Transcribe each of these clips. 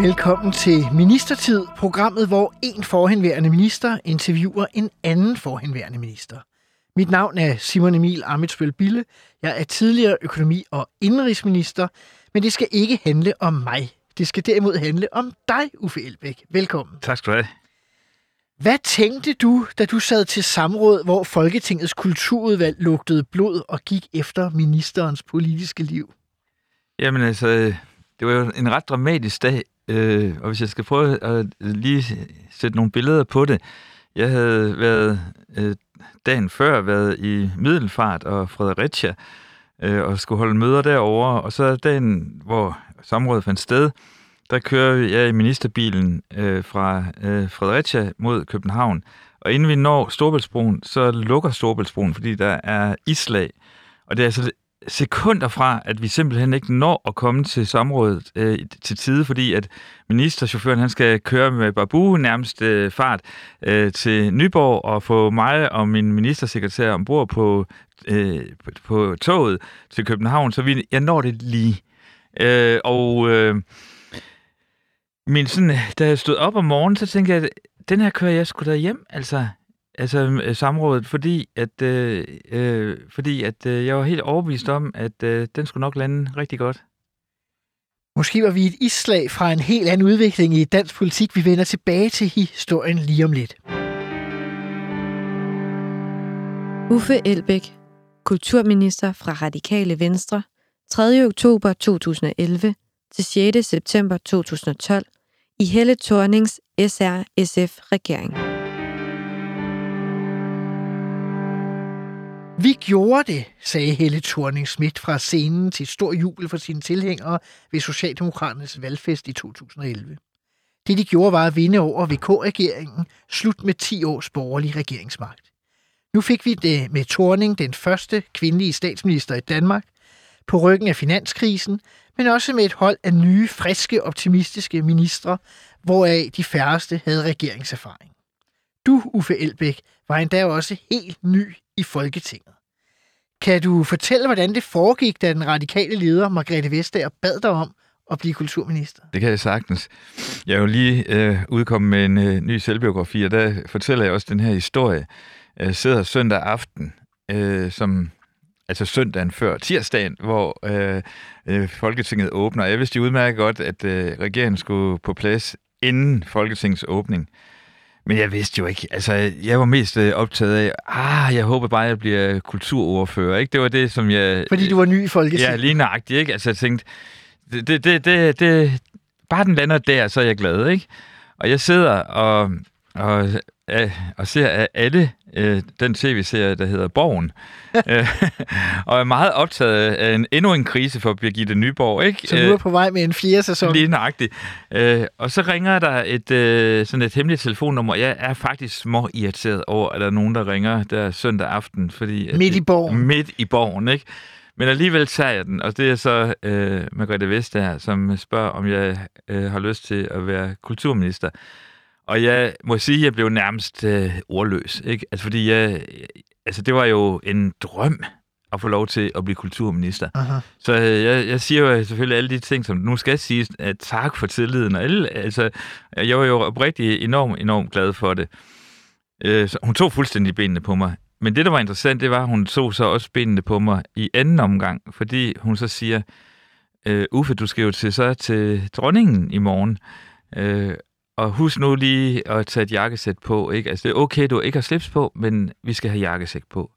Velkommen til Ministertid, programmet, hvor en forhenværende minister interviewer en anden forhenværende minister. Mit navn er Simon Emil Amitsbøl Bille. Jeg er tidligere økonomi- og indrigsminister, men det skal ikke handle om mig. Det skal derimod handle om dig, Uffe Elbæk. Velkommen. Tak skal du have. Hvad tænkte du, da du sad til samråd, hvor Folketingets kulturudvalg lugtede blod og gik efter ministerens politiske liv? Jamen altså, det var jo en ret dramatisk dag, øh, og hvis jeg skal prøve at lige sætte nogle billeder på det. Jeg havde været øh, dagen før været i Middelfart og Fredericia, øh, og skulle holde møder derovre, og så dagen, hvor samrådet fandt sted, der kører jeg i ministerbilen øh, fra øh, Fredericia mod København. Og inden vi når Storbæltsbroen, så lukker Storbæltsbroen, fordi der er islag. Og det er altså sekunder fra, at vi simpelthen ikke når at komme til samrådet øh, til tide, fordi at ministerchaufføren han skal køre med Babu nærmest øh, fart øh, til Nyborg og få mig og min ministersekretær ombord på, øh, på, toget til København, så vi, jeg når det lige. Øh, og øh, min sådan, da jeg stod op om morgenen, så tænkte jeg, at den her kører jeg skulle da hjem, altså, altså øh, samrådet, fordi at, øh, øh, fordi at øh, jeg var helt overbevist om, at øh, den skulle nok lande rigtig godt. Måske var vi et isslag fra en helt anden udvikling i dansk politik. Vi vender tilbage til historien lige om lidt. Uffe Elbæk, kulturminister fra Radikale Venstre, 3. oktober 2011 til 6. september 2012 i Helle Thornings SR-SF-regering. Vi gjorde det, sagde Helle thorning Schmidt fra scenen til stor jubel for sine tilhængere ved Socialdemokraternes valgfest i 2011. Det de gjorde var at vinde over VK-regeringen, slut med 10 års borgerlig regeringsmagt. Nu fik vi det med Thorning, den første kvindelige statsminister i Danmark, på ryggen af finanskrisen, men også med et hold af nye, friske, optimistiske ministre, hvoraf de færreste havde regeringserfaring. Du, Uffe Elbæk, var endda også helt ny i Folketinget. Kan du fortælle, hvordan det foregik, da den radikale leder, Margrethe Vestager, bad dig om at blive kulturminister? Det kan jeg sagtens. Jeg er jo lige øh, udkommet med en øh, ny selvbiografi, og der fortæller jeg også den her historie. Jeg sidder søndag aften, øh, som altså søndagen før tirsdagen, hvor øh, øh, Folketinget åbner. Jeg vidste udmærket godt, at øh, regeringen skulle på plads inden Folketingets åbning. Men jeg vidste jo ikke, altså jeg var mest øh, optaget af, ah, jeg håber bare, at jeg bliver kulturordfører, ikke? Det var det, som jeg... Fordi du var ny i Folketinget? Ja, lige nøjagtigt, ikke? Altså jeg tænkte, det, det, det, det, det, bare den lander der, så er jeg glad, ikke? Og jeg sidder og, og og ser af alle øh, den tv-serie, der hedder Borgen. Øh, og er meget optaget af en, endnu en krise for Birgitte Nyborg. Ikke? Så nu er på vej med en fjerde sæson. Lige nøjagtigt. Øh, og så ringer der et, øh, sådan et hemmeligt telefonnummer. Jeg er faktisk små irriteret over, at der er nogen, der ringer der søndag aften. Fordi, midt i borgen. Midt i borgen, ikke? Men alligevel tager jeg den, og det er så øh, Margrethe Vestager, som spørger, om jeg øh, har lyst til at være kulturminister. Og jeg må sige, at jeg blev nærmest øh, ordløs. Ikke? Altså, fordi jeg, altså, det var jo en drøm at få lov til at blive kulturminister. Aha. Så øh, jeg, jeg siger jo selvfølgelig alle de ting, som nu skal siges, at tak for tilliden. Og alle, altså, jeg var jo oprigtigt enormt, enormt glad for det. Øh, så hun tog fuldstændig benene på mig. Men det, der var interessant, det var, at hun tog så også benene på mig i anden omgang, fordi hun så siger, øh, Uffe, du skal jo til, så til dronningen i morgen. Øh, og husk nu lige at tage et jakkesæt på. Ikke? Altså, det er okay, du ikke har slips på, men vi skal have jakkesæt på.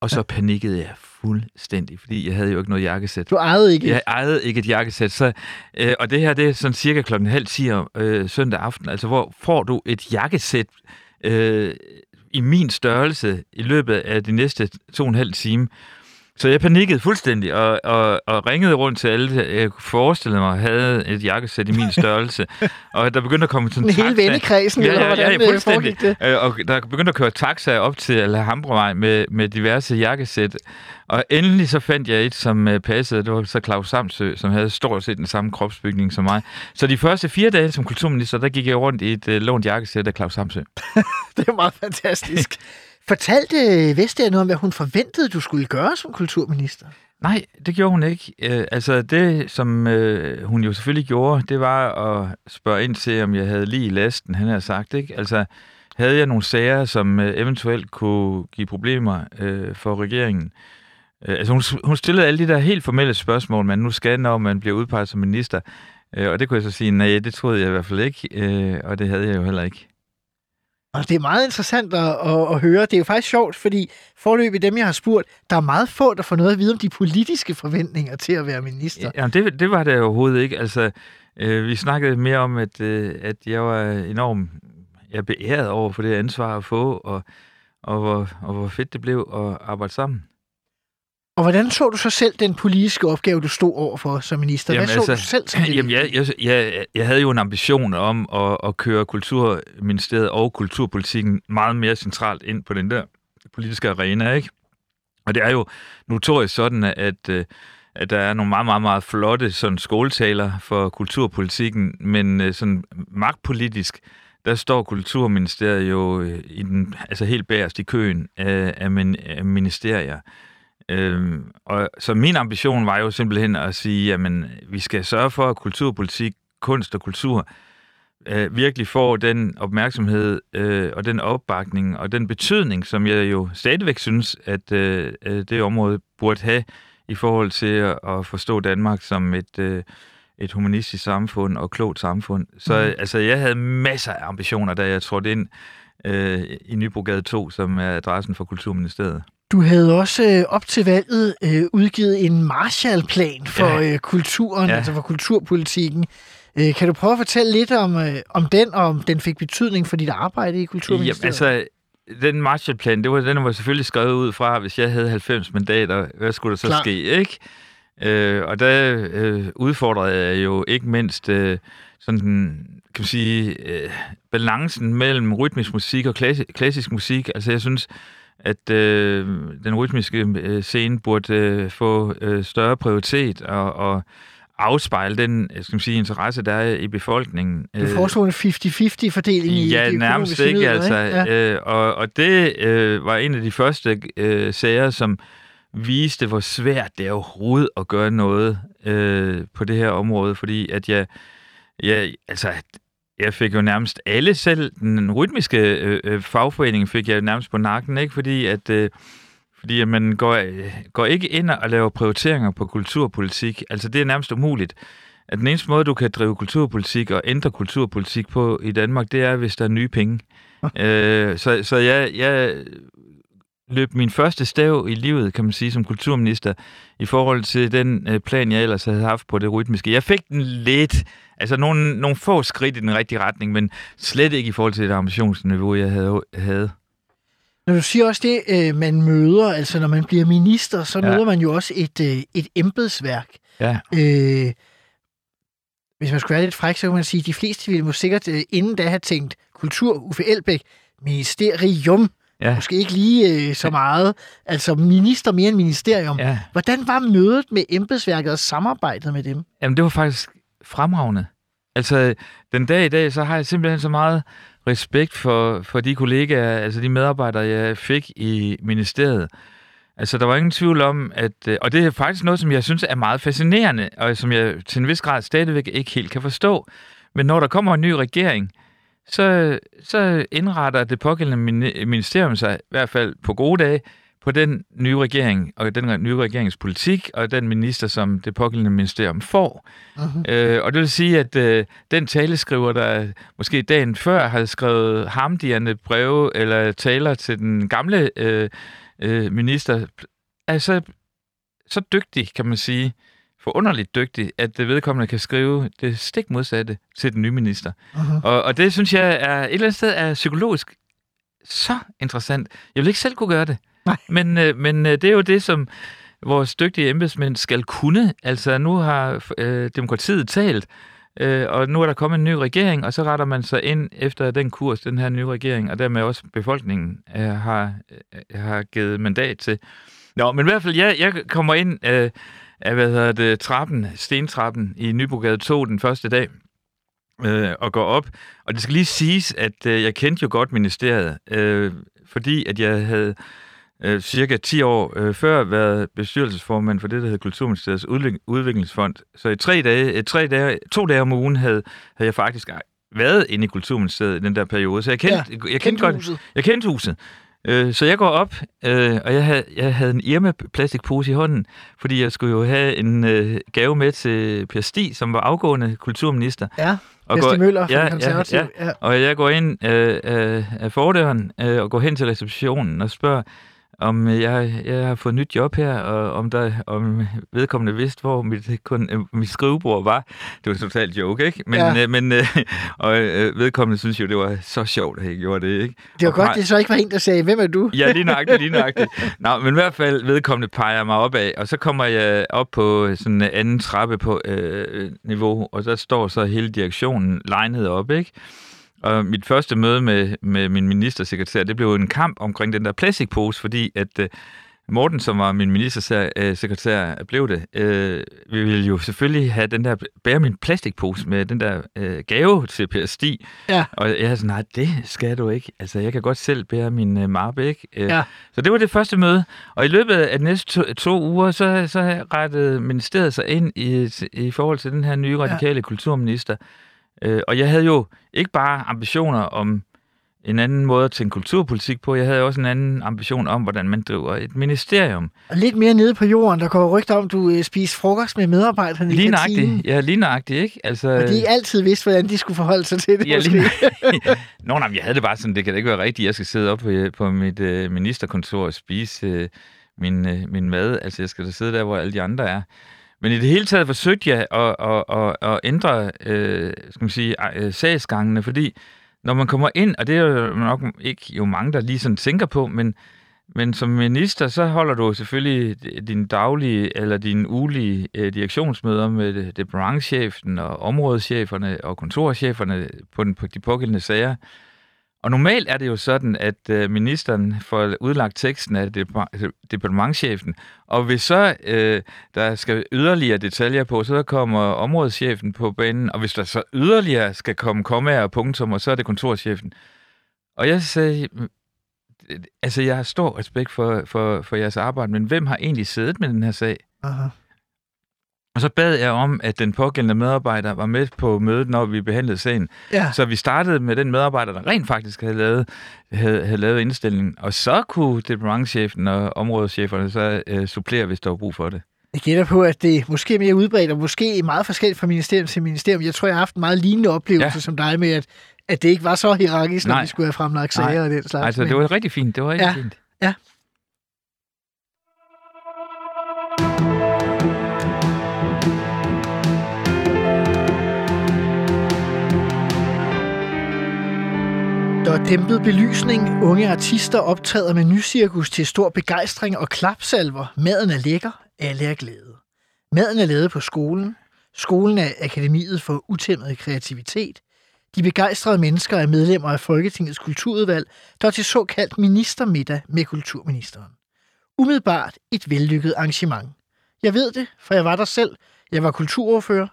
Og så panikkede jeg fuldstændig, fordi jeg havde jo ikke noget jakkesæt. Du ejede ikke? Jeg ejede ikke et jakkesæt. Så, øh, og det her, det er sådan cirka klokken halv 10 øh, søndag aften. Altså, hvor får du et jakkesæt øh, i min størrelse i løbet af de næste to og en halv time? Så jeg panikkede fuldstændig og, og, og ringede rundt til alle, jeg kunne forestille mig, havde et jakkesæt i min størrelse. og der begyndte at komme sådan Den hele vennekredsen, ja, eller ja, hvordan ja, det fuldstændig. foregik det? Øh, Og der begyndte at køre taxa op til Alhambravej med, med diverse jakkesæt. Og endelig så fandt jeg et, som øh, passede. Det var så Claus Samsø, som havde stort set den samme kropsbygning som mig. Så de første fire dage som kulturminister, der gik jeg rundt i et øh, lånt jakkesæt af Claus Samsø. Det er meget fantastisk. Fortalte øh, Vestager noget om, hvad hun forventede, du skulle gøre som kulturminister? Nej, det gjorde hun ikke. Øh, altså det, som øh, hun jo selvfølgelig gjorde, det var at spørge ind til, om jeg havde lige i lasten, han havde sagt. Ikke? Altså, havde jeg nogle sager, som øh, eventuelt kunne give problemer øh, for regeringen? Øh, altså, hun, hun stillede alle de der helt formelle spørgsmål, man nu skal, når man bliver udpeget som minister. Øh, og det kunne jeg så sige, nej, det troede jeg i hvert fald ikke, øh, og det havde jeg jo heller ikke. Og det er meget interessant at, at, at høre. Det er jo faktisk sjovt, fordi forløbig dem, jeg har spurgt, der er meget få, der får noget at vide om de politiske forventninger til at være minister. Ja, det, det var det overhovedet ikke. Altså, øh, vi snakkede mere om, at, øh, at jeg var enormt jeg beæret over for det ansvar at få, og, og, hvor, og hvor fedt det blev at arbejde sammen. Og hvordan så du så selv den politiske opgave, du stod over for som minister? Hvad så du selv som? Jamen, jeg, jeg, jeg, jeg havde jo en ambition om at, at køre Kulturministeriet og kulturpolitikken meget mere centralt ind på den der politiske arena, ikke? Og det er jo notorisk sådan, at, øh, at der er nogle meget, meget, meget flotte sådan skoletaler for kulturpolitikken, men øh, sådan magtpolitisk, der står Kulturministeriet jo øh, i den, altså helt bagerst i køen af, af ministerier. Øhm, og så min ambition var jo simpelthen at sige, jamen, vi skal sørge for, at kulturpolitik, kunst og kultur øh, virkelig får den opmærksomhed øh, og den opbakning og den betydning, som jeg jo stadigvæk synes, at øh, det område burde have i forhold til at, at forstå Danmark som et, øh, et humanistisk samfund og klogt samfund. Så mm. altså, jeg havde masser af ambitioner, da jeg trådte ind øh, i Nybrogade 2, som er adressen for Kulturministeriet. Du havde også øh, op til valget øh, udgivet en Marshallplan for ja. øh, kulturen, ja. altså for kulturpolitikken. Øh, kan du prøve at fortælle lidt om, øh, om den, og om den fik betydning for dit arbejde i Kulturministeriet? Jamen, altså, den Marshallplan, det var, den var selvfølgelig skrevet ud fra, hvis jeg havde 90 mandater, hvad skulle der så Klar. ske, ikke? Øh, og der øh, udfordrede jeg jo ikke mindst øh, sådan den, kan man sige, øh, balancen mellem rytmisk musik og klassisk, klassisk musik. Altså jeg synes, at øh, den rytmiske øh, scene burde øh, få øh, større prioritet og, og afspejle den skal man sige, interesse, der er i befolkningen. Du foreslog en 50-50 fordeling i Ja, nærmest ikke. Nyheder, altså? Ja. øh, og, og det øh, var en af de første øh, sager, som viste, hvor svært det er overhovedet at gøre noget øh, på det her område, fordi at jeg, jeg altså, jeg fik jo nærmest alle selv, den rytmiske øh, øh, fagforening fik jeg nærmest på nakken, ikke? fordi at, øh, fordi at man går, øh, går ikke ind og laver prioriteringer på kulturpolitik. Altså det er nærmest umuligt. At den eneste måde, du kan drive kulturpolitik og ændre kulturpolitik på i Danmark, det er, hvis der er nye penge. øh, så så jeg, jeg løb min første stav i livet, kan man sige, som kulturminister, i forhold til den øh, plan, jeg ellers havde haft på det rytmiske. Jeg fik den lidt, altså nogle, nogle få skridt i den rigtige retning, men slet ikke i forhold til det ambitionsniveau, jeg havde. havde. Når du siger også det, øh, man møder, altså når man bliver minister, så Ja. møder man jo også et, øh, et embedsværk. Ja. Øh, hvis man skulle være lidt fræk, så kan man sige, at de fleste ville måske sikkert øh, inden da have tænkt kultur, Uffe Elbæk, ministerium, Ja. måske ikke lige øh, så meget, altså minister mere end ministerium. Ja. Hvordan var mødet med embedsværket og samarbejdet med dem? Jamen, det var faktisk fremragende. Altså, den dag i dag, så har jeg simpelthen så meget respekt for, for de kollegaer, altså de medarbejdere, jeg fik i ministeriet. Altså, der var ingen tvivl om, at... øh, Og det er faktisk noget, som jeg synes er meget fascinerende, og som jeg til en vis grad stadigvæk ikke helt kan forstå. Men når der kommer en ny regering, så, så indretter det pågældende mini- ministerium sig, i hvert fald på gode dage, på den nye regering, og den nye regeringspolitik, og den minister, som det pågældende ministerium får. Uh-huh. Øh, og det vil sige, at øh, den taleskriver, der måske dagen før havde skrevet hamdierne breve eller taler til den gamle øh, øh, minister, er så, så dygtig, kan man sige, forunderligt dygtig, at det vedkommende kan skrive det stik modsatte til den nye minister. Uh-huh. Og, og det synes jeg er et eller andet sted er psykologisk så interessant. Jeg vil ikke selv kunne gøre det. Nej. Men, øh, men øh, det er jo det, som vores dygtige embedsmænd skal kunne. Altså, nu har øh, demokratiet talt, øh, og nu er der kommet en ny regering, og så retter man sig ind efter den kurs, den her nye regering, og dermed også befolkningen øh, har, øh, har givet mandat til. Nå, men i hvert fald, jeg, jeg kommer ind øh, af, hvad hedder det, trappen, stentrappen i Nybrogade 2 den første dag, øh, og går op. Og det skal lige siges, at øh, jeg kendte jo godt ministeriet, øh, fordi at jeg havde øh, cirka 10 år øh, før været bestyrelsesformand for det, der hedder Kulturministeriets udviklingsfond. Så i tre dage, øh, tre dage, to dage om ugen havde, havde jeg faktisk været inde i Kulturministeriet i den der periode. Så jeg kendte, ja, jeg kendte, godt, huset. Jeg kendte huset. Øh, så jeg går op, øh, og jeg havde, jeg havde en Irma plastikpose i hånden, fordi jeg skulle jo have en øh, gave med til Per Stig, som var afgående kulturminister. Ja, og går, Møller ja, konservative. Ja, ja. Og jeg går ind øh, af, af fordøren øh, og går hen til receptionen og spørger, om jeg, jeg har fået nyt job her, og om, der, om vedkommende vidste, hvor mit, kun, øh, mit skrivebord var. Det var totalt joke, ikke? Men, ja. øh, men øh, og øh, vedkommende synes jo, det var så sjovt, at jeg gjorde det, ikke? Det var og godt, par... det så ikke var en, der sagde, hvem er du? ja, lige nøjagtigt, lige nøjagtigt. Nå, men i hvert fald vedkommende peger mig op af, og så kommer jeg op på sådan en anden trappe på øh, niveau, og der står så hele direktionen legnet op, ikke? Og mit første møde med, med min ministersekretær, det blev en kamp omkring den der plastikpose, fordi at uh, Morten, som var min ministersekretær, blev det. Uh, vi ville jo selvfølgelig have den der, bære min plastikpose med den der uh, gave til Per Stig. Ja. Og jeg havde sådan, nej, det skal du ikke. Altså, jeg kan godt selv bære min uh, mappe, ikke? Uh, ja. Så det var det første møde. Og i løbet af de næste to, to uger, så, så rettede ministeriet sig ind i, i forhold til den her nye radikale ja. kulturminister. Øh, og jeg havde jo ikke bare ambitioner om en anden måde at tænke kulturpolitik på. Jeg havde også en anden ambition om, hvordan man driver et ministerium. Og lidt mere nede på jorden, der går rygter om, du øh, spiser frokost med medarbejderne lige i kantinen. Ja, lige nøjagtigt, ikke? Altså, og de altid vidste, hvordan de skulle forholde sig til det, ja, måske. Lige Nå, nej, jeg havde det bare sådan, det kan da ikke være rigtigt, jeg skal sidde op på, på mit øh, ministerkontor og spise øh, min, øh, min mad. Altså, jeg skal da sidde der, hvor alle de andre er. Men i det hele taget forsøgte jeg at, at, at, at ændre øh, skal man sige, øh, sagsgangene, fordi når man kommer ind, og det er jo nok ikke jo mange, der lige sådan tænker på, men, men som minister, så holder du selvfølgelig din daglige eller din ugelige øh, direktionsmøder med departementchefen og områdescheferne og kontorcheferne på, den, på de pågældende sager. Og normalt er det jo sådan, at øh, ministeren får udlagt teksten af altså, departementchefen, og hvis så øh, der skal yderligere detaljer på, så kommer områdeschefen på banen, og hvis der så yderligere skal komme kommaer og punktummer, så er det kontorchefen. Og jeg sagde, altså jeg har stor respekt for, for, for jeres arbejde, men hvem har egentlig siddet med den her sag? Aha. Og så bad jeg om, at den pågældende medarbejder var med på mødet, når vi behandlede sagen. Ja. Så vi startede med den medarbejder, der rent faktisk havde lavet, havde, havde lavet indstillingen. Og så kunne departementchefen og områdescheferne så uh, supplere, hvis der var brug for det. Jeg gætter på, at det måske er mere udbredt, og måske meget forskelligt fra ministerium til ministerium. Jeg tror, jeg har haft en meget lignende oplevelse ja. som dig med, at, at det ikke var så hierarkisk, når vi skulle have fremlagt sager Nej. og den slags. Altså, det var rigtig fint. Det var rigtig ja. fint. Ja. Dæmpet belysning. Unge artister optræder med nycirkus til stor begejstring og klapsalver. Maden er lækker. Alle er glade. Maden er lavet på skolen. Skolen er akademiet for utæmmet kreativitet. De begejstrede mennesker er medlemmer af Folketingets kulturudvalg, der er til såkaldt ministermiddag med kulturministeren. Umiddelbart et vellykket arrangement. Jeg ved det, for jeg var der selv. Jeg var kulturordfører.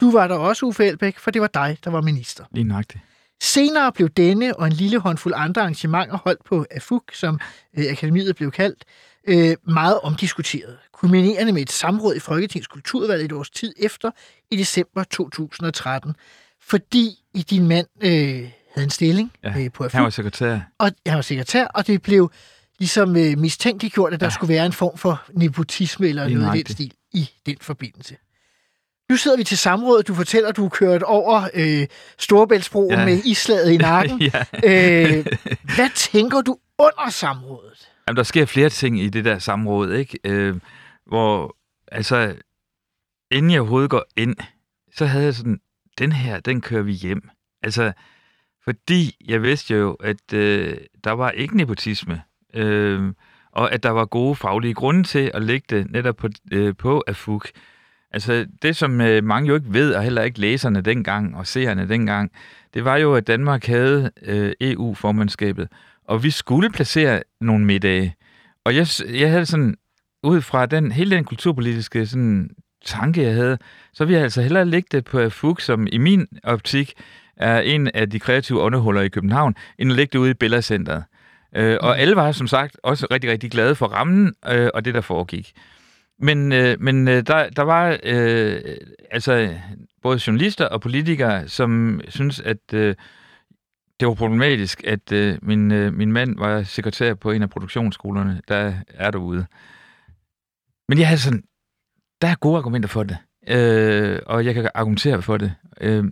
Du var der også, Uffe Elbæk, for det var dig, der var minister. Lige nøjagtigt. Senere blev denne og en lille håndfuld andre arrangementer holdt på AFUK, som øh, akademiet blev kaldt, øh, meget omdiskuteret. Kulminerende med et samråd i Folketingets kulturvalg et års tid efter, i december 2013. Fordi i din mand øh, havde en stilling ja, øh, på AFUK. Han var sekretær. Og han var sekretær, og det blev ligesom øh, mistænkeliggjort, at der ja. skulle være en form for nepotisme eller noget i den stil i den forbindelse. Nu sidder vi til samrådet. Du fortæller, at du har kørt over øh, Storebæltsbroen ja. med islaget i nakken. ja. øh, hvad tænker du under samrådet? Jamen, der sker flere ting i det der samråd, ikke? Øh, hvor, altså, inden jeg overhovedet går ind, så havde jeg sådan, den her, den kører vi hjem. Altså, fordi jeg vidste jo, at øh, der var ikke nepotisme. Øh, og at der var gode faglige grunde til at lægge det netop på, øh, på AFUK. Altså det, som øh, mange jo ikke ved, og heller ikke læserne dengang og seerne dengang, det var jo, at Danmark havde øh, EU-formandskabet, og vi skulle placere nogle middage. Og jeg, jeg havde sådan, ud fra den, hele den kulturpolitiske sådan, tanke, jeg havde, så ville jeg altså hellere lægge det på AFUK, som i min optik er en af de kreative åndehuller i København, end at lægge det ude i Bellacenteret. Øh, og alle var som sagt også rigtig, rigtig glade for rammen øh, og det, der foregik. Men, øh, men øh, der, der var øh, altså både journalister og politikere, som synes, at øh, det var problematisk, at øh, min, øh, min mand var sekretær på en af produktionsskolerne, der er derude. Men jeg havde sådan, der er gode argumenter for det, øh, og jeg kan argumentere for det. Øh,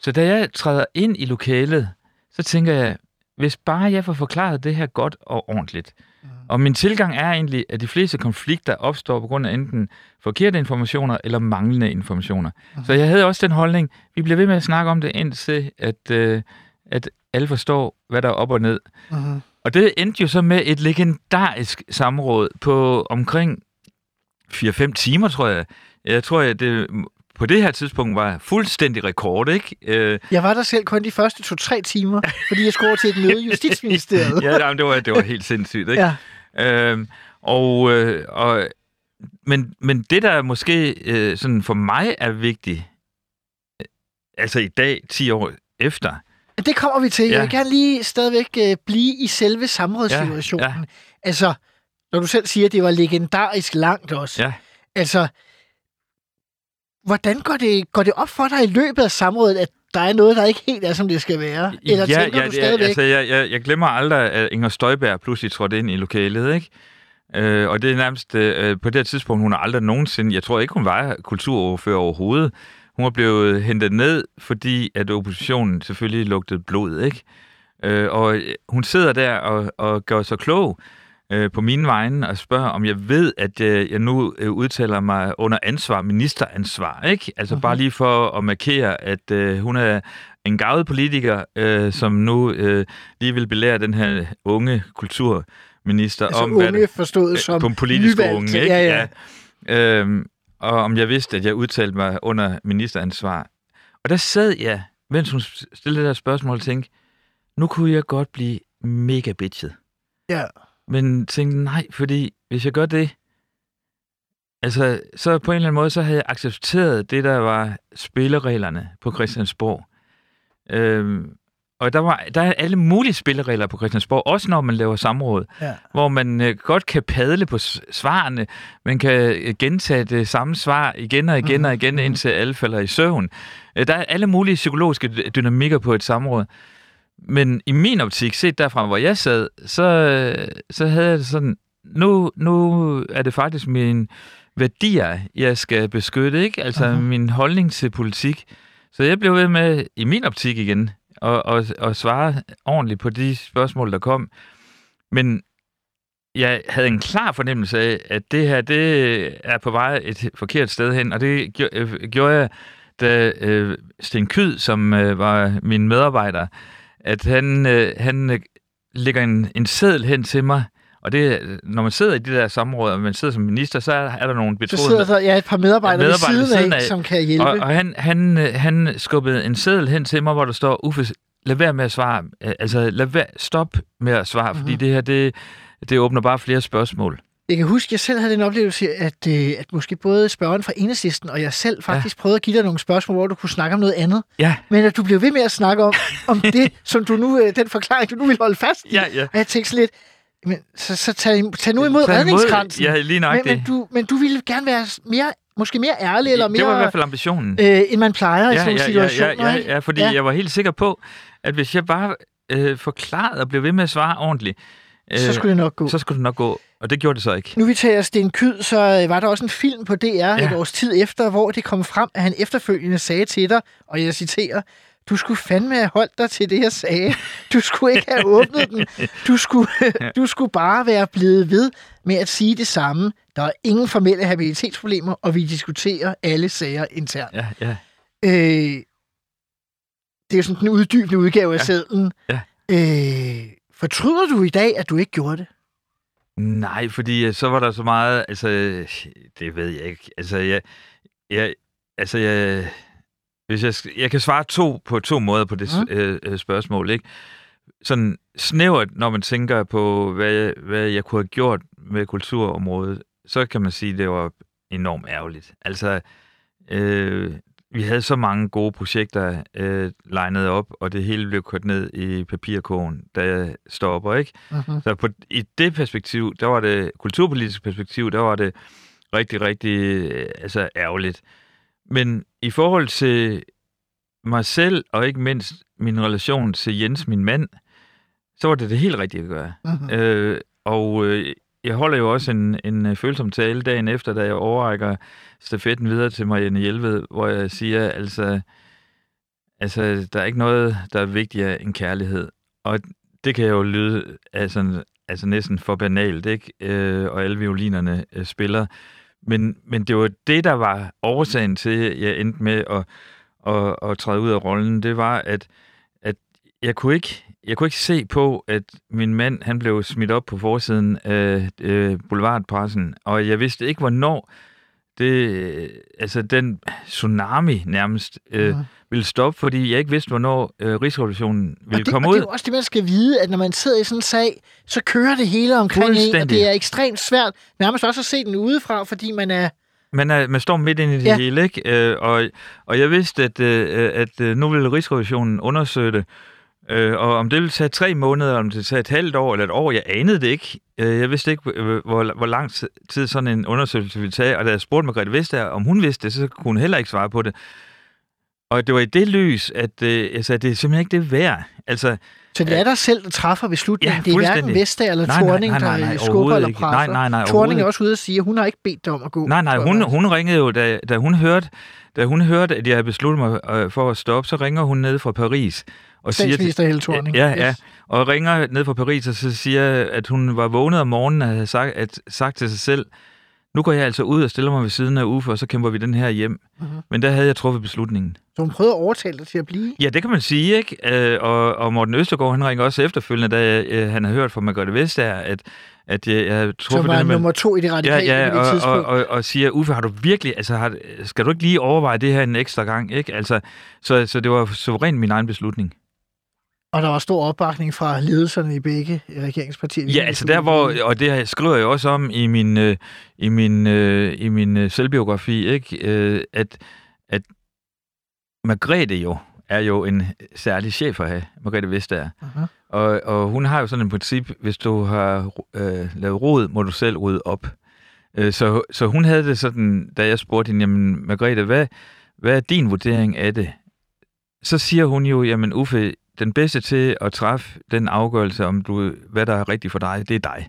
så da jeg træder ind i lokalet, så tænker jeg, hvis bare jeg får forklaret det her godt og ordentligt, øh, og min tilgang er egentlig, at de fleste konflikter opstår på grund af enten forkerte informationer eller manglende informationer. Mm. Så jeg havde også den holdning, vi bliver ved med at snakke om det indtil, at, øh, at alle forstår, hvad der er op og ned. Mm. Og det endte jo så med et legendarisk samråd på omkring 4-5 timer, tror jeg. Jeg tror, at det på det her tidspunkt var fuldstændig rekord, ikke? Øh, jeg var der selv kun de første to-tre timer, fordi jeg skulle til et møde i Justitsministeriet. ja, jamen, det, var, det var helt sindssygt, ikke? Ja. Øh, og, øh, og, men, men det, der måske øh, sådan for mig er vigtigt, øh, altså i dag, 10 år efter, det kommer vi til. Ja. Jeg vil gerne lige stadigvæk øh, blive i selve samrådssituationen. Ja, ja. Altså, når du selv siger, at det var legendarisk langt også. Ja. Altså, hvordan går det, går det op for dig i løbet af samrådet, at der er noget, der ikke helt er, som det skal være? Eller ja, tænker ja, du stadigvæk? Altså, jeg, jeg, jeg glemmer aldrig, at Inger Støjberg pludselig trådte ind i lokalet, ikke? Øh, og det er nærmest øh, på det her tidspunkt, hun har aldrig nogensinde, jeg tror ikke, hun var kulturordfører overhovedet. Hun var blevet hentet ned, fordi at oppositionen selvfølgelig lugtede blod, ikke? Øh, og hun sidder der og, og gør sig klog øh, på mine vegne og spørger, om jeg ved, at øh, jeg nu øh, udtaler mig under ansvar, ministeransvar, ikke? Altså uh-huh. bare lige for at markere, at øh, hun er en gavet politiker, øh, som nu øh, lige vil belære den her unge kulturminister altså om... unge hvad, forstået øh, som politisk unge, ikke? Ja, ja. ja. Øhm, og om jeg vidste, at jeg udtalte mig under ministeransvar. Og der sad jeg, mens hun stillede det der spørgsmål, og tænkte, nu kunne jeg godt blive mega bitchet. Ja. Men tænkte, nej, fordi hvis jeg gør det, altså, så på en eller anden måde, så havde jeg accepteret det, der var spillereglerne på Christiansborg. Øhm, og der, var, der er alle mulige spilleregler på Christiansborg, også når man laver samråd, ja. hvor man øh, godt kan padle på svarene, man kan øh, gentage det samme svar igen og igen mm. og igen, mhm. indtil alle falder i søvn. Øh, der er alle mulige psykologiske dynamikker på et samråd. Men i min optik, set derfra, hvor jeg sad, så, så havde jeg sådan, nu, nu er det faktisk min værdier, jeg skal beskytte, ikke? Altså uh-huh. min holdning til politik. Så jeg blev ved med, i min optik igen, og, og, og svare ordentligt på de spørgsmål, der kom. Men jeg havde en klar fornemmelse af, at det her, det er på vej et forkert sted hen, og det gjorde jeg, da øh, Sten Kyd, som øh, var min medarbejder, at han, øh, han øh, lægger en, en seddel hen til mig, og det, når man sidder i de der samråd, og man sidder som minister, så er, er der nogle betroede... Så sidder der ja, et par medarbejdere, medarbejdere ved siden, siden af, af, som kan hjælpe. Og, og han, han, øh, han skubbede en seddel hen til mig, hvor der står, Uffe, lad være med at svare. Øh, altså, lad være, stop med at svare, mm-hmm. fordi mhm. det her, det, det åbner bare flere spørgsmål. Jeg kan huske, at jeg selv havde den oplevelse, at, øh, at måske både spørgeren fra Enhedslisten og jeg selv faktisk ja. prøvede at give dig nogle spørgsmål, hvor du kunne snakke om noget andet. Ja. Men at du blev ved med at snakke om, om det, som du nu, øh, den forklaring, du nu vil holde fast i. Ja, ja. Og jeg tænkte lidt, men så, så tag, tag nu imod tag redningskransen. Ja, lige nok men, men, du, men du ville gerne være mere måske mere ærlig, eller mere... Det var i hvert fald ambitionen. Øh, end man plejer ja, i sådan ja, situationer. Ja, ja, ja, ja, fordi ja. jeg var helt sikker på, at hvis jeg bare øh, forklarede og blev ved med at svare ordentligt, øh, så skulle det nok gå. Så skulle det nok gå. Og det gjorde det så ikke. Nu vi tager Sten Kyd, så øh, var der også en film på DR ja. et års tid efter, hvor det kom frem, at han efterfølgende sagde til dig, og jeg citerer, du skulle fandme have holdt dig til det, jeg sagde. Du skulle ikke have åbnet den. Du skulle, du skulle bare være blevet ved med at sige det samme. Der er ingen formelle habilitetsproblemer, og vi diskuterer alle sager internt. Ja, ja. Øh, det er jo sådan den uddybende udgave af ja. sædlen. Ja. Øh, fortryder du i dag, at du ikke gjorde det? Nej, fordi øh, så var der så meget, altså, det ved jeg ikke. Altså, jeg, jeg, altså, jeg, hvis jeg, jeg kan svare to på to måder på det Mm. øh, øh, spørgsmål, ikke? Sådan snævert, når man tænker på, hvad, jeg- hvad jeg kunne have gjort med kulturområdet, så kan man sige, at det var enormt ærgerligt. Altså, øh, vi havde så mange gode projekter øh, legnet op, og det hele blev kørt ned i papirkogen, da jeg stopper, ikke? Mhm. Så på, i det perspektiv, der var det kulturpolitisk perspektiv, der var det rigtig, rigtig øh, altså ærgerligt. Men i forhold til mig selv, og ikke mindst min relation til Jens, min mand, så var det det helt rigtige at gøre. Mhm. Øh, og øh, jeg holder jo også en, en øh, følsom tale dagen efter, da jeg overrækker stafetten videre til Marianne Hjelved, hvor jeg siger, altså, altså, der er ikke noget, der er vigtigere end kærlighed. Og det kan jo lyde altså, altså næsten for banalt, ikke? Øh, og alle violinerne øh, spiller. Men, men det var det, der var årsagen til, at jeg endte med at, at, at træde ud af rollen. Det var, at, at jeg kunne ikke jeg kunne ikke se på, at min mand han blev smidt op på forsiden af øh, boulevardpressen, og jeg vidste ikke, hvornår det, øh, altså den tsunami nærmest øh, Mhm. ville stoppe, fordi jeg ikke vidste, hvornår øh, Rigsrevolutionen ville og det, komme og ud. det er jo også det, man skal vide, at når man sidder i sådan en sag, så kører det hele omkring en, og det er ekstremt svært nærmest også at se den udefra, fordi man er... Man, er, man står midt inde i det Ja. ja. hele, ikke? Øh, og, og jeg vidste, at, øh, at øh, nu ville Rigsrevisionen undersøge det. Øh, og om det ville tage tre måneder, eller om det ville tage et halvt år eller et år, jeg anede det ikke. Øh, jeg vidste ikke, øh, hvor, hvor lang tid sådan en undersøgelse ville tage. Og da jeg spurgte Margrethe Vestager, om hun vidste det, så kunne hun heller ikke svare på det. Og det var i det lys, at øh, jeg sagde, det er simpelthen ikke det værd. Altså, Så det er dig selv, der træffer beslutningen. Ja, det er hverken. Vestager eller Nej, Thorning, nej, nej, nej, der skubber eller presser. Nej, nej, nej, Thorning er også ude at sige, at hun har ikke bedt dig om at gå. Nej, nej, hun, hun ringede jo, da, da hun hørte, da hun hørte, at jeg havde besluttet mig øh, for at stoppe, så ringer hun ned fra Paris. Og siger, Statsminister Helle Thorning. Ja, ja. Yes. Og ringer ned fra Paris, og så siger, at hun var vågnet om morgenen og havde sagt, at, sagt til sig selv, nu går jeg altså ud og stiller mig ved siden af Uffe, og så kæmper vi den her hjem. Mhm. Mm-hmm. Men der havde jeg truffet beslutningen. Så hun prøvede at overtale dig til at blive. Ja, det kan man sige, ikke? Øh, og, og Morten Østergaard, han ringer også efterfølgende, da øh, han har hørt fra Margrethe Vestager, at, at jeg, jeg havde truffet Som var den her- nummer to i det Ja, radikale ja, på det og, og, tidspunkt. og, og siger, Uffe, har du virkelig, altså, har, skal du ikke lige overveje det her en ekstra gang, ikke? Altså, så, så det var suverænt min egen beslutning. Og der var stor opbakning fra ledelserne i begge regeringspartier. Ja, altså der hvor, og det skriver jeg også om i min, øh, i min, øh, i min øh, selvbiografi, ikke? Øh, at, at Margrethe jo er jo en særlig chef at have, Margrethe Vestager. Aha. Og, og hun har jo sådan et princip, hvis du har øh, lavet rod, må du selv rydde op. Øh, så, så hun havde det sådan, da jeg spurgte hende, jamen Margrethe, hvad, hvad er din vurdering af det? Så siger hun jo, jamen Uffe, den bedste til at træffe den afgørelse om, du, hvad der er rigtigt for dig, det er dig.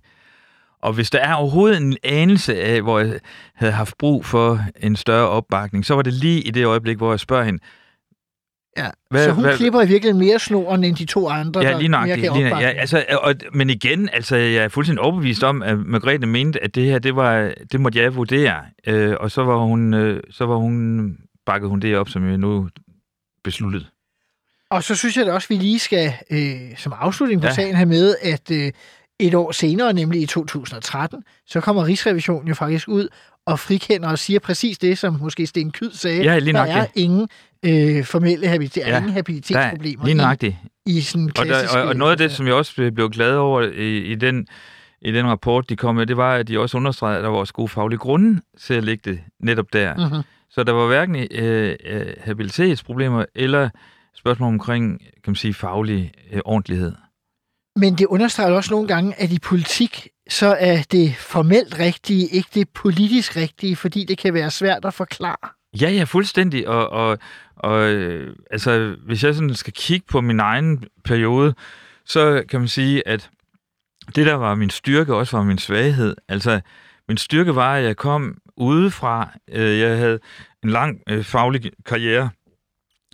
Og hvis der er overhovedet en anelse af, hvor jeg havde haft brug for en større opbakning, så var det lige i det øjeblik, hvor jeg spørger hende, Ja. Hvad- så hun hvad- klipper i virkeligheden mere snoren end de to andre, Ja, der lige mere nøjagtigt. gav Lige, ja, opbakning. altså, og, men igen, altså, jeg er fuldstændig overbevist om, at Margrethe mente, at det her, det, var, det måtte jeg vurdere. Øh, og så var hun, øh, så var hun, bakkede hun det op, som jeg nu besluttede. Og så synes jeg da også, at vi lige skal øh, som afslutning på ja. Ja. sagen have med, at øh, et år senere, nemlig i 2013, så kommer Rigsrevisionen jo faktisk ud og frikender og siger præcis det, som måske Sten Kyd sagde. Ja, lige der nok er det. ingen øh, formelle habilitet, ja, ingen Der, habilitetsproblemer lige nøjagtigt. i, i sådan Og, der, og, og noget af det, som jeg også blev- glad over i, i, den, i den rapport, de kom med, det var, at de også understregede, at der var også gode faglige grunde til at lægge det netop der. Mm. Mm-hmm. Så der var hverken øh, øh, habilitetsproblemer eller spørgsmål omkring, kan man sige, faglig øh, ordentlighed. Men det understreger også nogle gange, at i politik, så er det formelt rigtige ikke det politisk rigtige, fordi det kan være svært at forklare. Ja, ja, fuldstændig. Og, og, og øh, altså, hvis jeg sådan skal kigge på min egen periode, så kan man sige, at det, der var min styrke, også var min svaghed. Altså, min styrke var, at jeg kom udefra. Øh, jeg havde en lang øh, faglig karriere.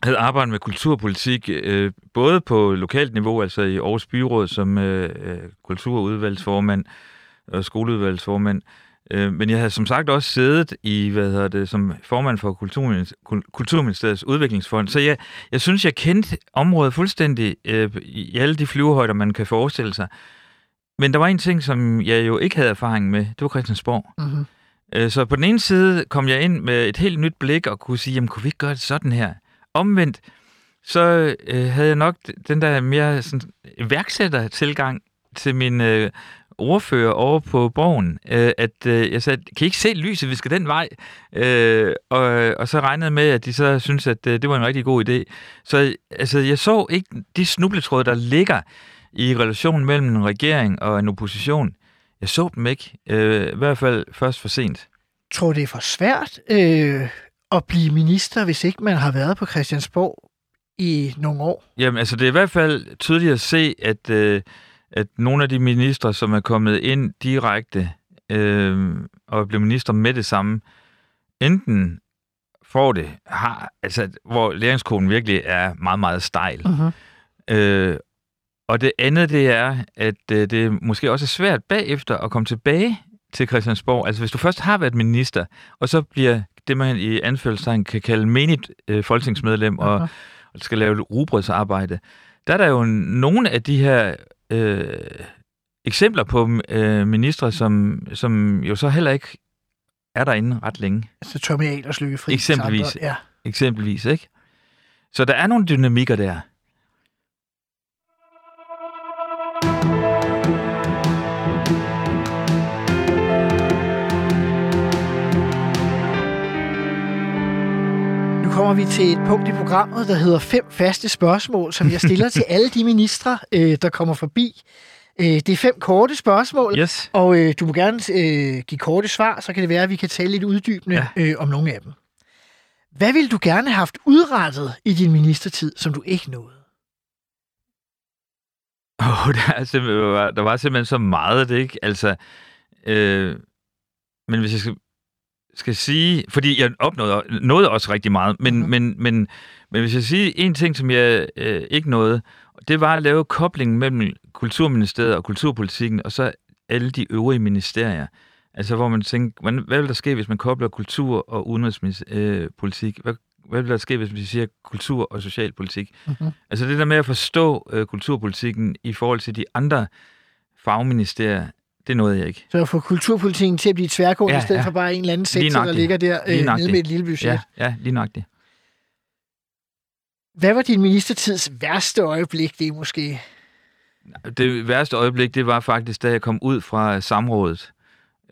Jeg havde arbejdet med kulturpolitik, øh, både på lokalt niveau, altså i Aarhus Byråd som øh, øh, kulturudvalgsformand og skoleudvalgsformand. Øh, men jeg havde som sagt også siddet i, hvad hedder det, som formand for Kulturministeriets, Kulturministeriets udviklingsfond. Så jeg, jeg synes, jeg kendte området fuldstændig øh, i alle de flyvehøjder, man kan forestille sig. men der var en ting, som jeg jo ikke havde erfaring med. Det var Christiansborg. Mm-hmm. Øh, Så på den ene side kom jeg ind med et helt nyt blik og kunne sige, jamen kunne vi ikke gøre det sådan her? Omvendt, så øh, havde jeg nok den der mere sådan, iværksætter-tilgang til min øh, ordfører over på borgen, øh, at øh, jeg sagde, kan I ikke se lyset, vi skal den vej? Øh, og, og så regnede med, at de så synes, at øh, det var en rigtig god idé. Så altså, jeg så ikke de snubletråde, der ligger i relationen mellem en regering og en opposition. Jeg så dem ikke, øh, i hvert fald først for sent. Tror du, det er for svært øh, at blive minister, hvis ikke man har været på Christiansborg i nogle år? Jamen, altså, det er i hvert fald tydeligt at se, at, øh, at nogle af de ministre, som er kommet ind direkte øh, og blev minister med det samme, enten får det, har, altså, hvor læringskoden virkelig er meget, meget stejl. Uh-huh. Øh, og det andet, det er, at øh, det måske også er svært bagefter at komme tilbage til Christiansborg. Altså, hvis du først har været minister, og så bliver det, man i anførselstegn kan kalde menigt øh, folketingsmedlem, og og skal lave rugbrødsarbejde, der er der jo nogle af de her øh, eksempler på øh, ministre, som, som jo så heller ikke er derinde ret længe. Altså Tommy Ahlers lykke fri. Eksempelvis. Ja. Eksempelvis, ikke? Så der er nogle dynamikker der. Kommer vi til et punkt i programmet, der hedder fem faste spørgsmål, som jeg stiller til alle de ministre, øh, der kommer forbi. Øh, det er fem korte spørgsmål, Yes. og øh, du må gerne øh, give korte svar, så kan det være, at vi kan tale lidt uddybende Ja. øh, om nogle af dem. Hvad ville du gerne have haft udrettet i din ministertid, som du ikke nåede? Oh, der, er simpelthen, der, var, simpelthen så meget af det, ikke? Altså, øh, men hvis jeg skal, skal sige... Fordi jeg opnåede nåede også rigtig meget, men, mm-hmm. men, men, men hvis jeg siger en ting, som jeg øh, ikke nåede, det var at lave koblingen mellem Kulturministeriet og kulturpolitikken, og så alle de øvrige ministerier. Altså, hvor man tænker, hvad vil der ske, hvis man kobler kultur og udenrigspolitik? Hvad, hvad vil der ske, hvis vi siger kultur og socialpolitik? Mhm. Altså det der med at forstå øh, kulturpolitikken i forhold til de andre fagministerier, det nåede jeg ikke. Så at få kulturpolitikken til at blive tværgående, ja, i stedet ja. for bare en eller anden sektor, der ligger der øh, nede med et lille budget. Ja, ja, lige nok det. Hvad var din ministertids værste øjeblik, det måske? Det værste øjeblik, det var faktisk, da jeg kom ud fra samrådet.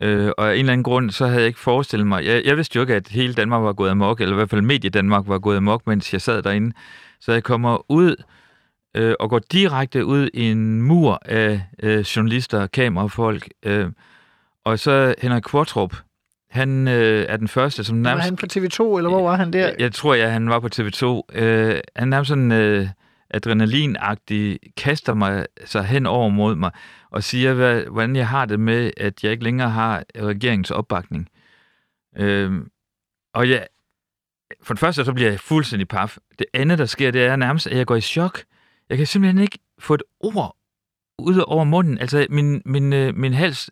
Øh, og af en eller anden grund, så havde jeg ikke forestillet mig... Jeg, jeg vidste jo ikke, at hele Danmark var gået amok, eller i hvert fald Medie Danmark var gået amok, mens jeg sad derinde. Så jeg kommer ud øh, og går direkte ud i en mur af øh, journalister, kamerafolk. Øh, og så Henrik Kvartrup, han øh, er den første, som Var nærmest... han på TV2, eller hvor var han der? Jeg, jeg tror, ja, han var på TV2. Øh, han er sådan øh, adrenalinagtig, kaster mig så hen over mod mig og siger, hvad, hvordan jeg har det med, at jeg ikke længere har regeringens opbakning. Øh, og jeg, for det første, så bliver jeg fuldstændig paf. Det andet, der sker, det er nærmest, at jeg går i chok. Jeg kan simpelthen ikke få et ord ud over munden. Altså, min, min, øh, min hals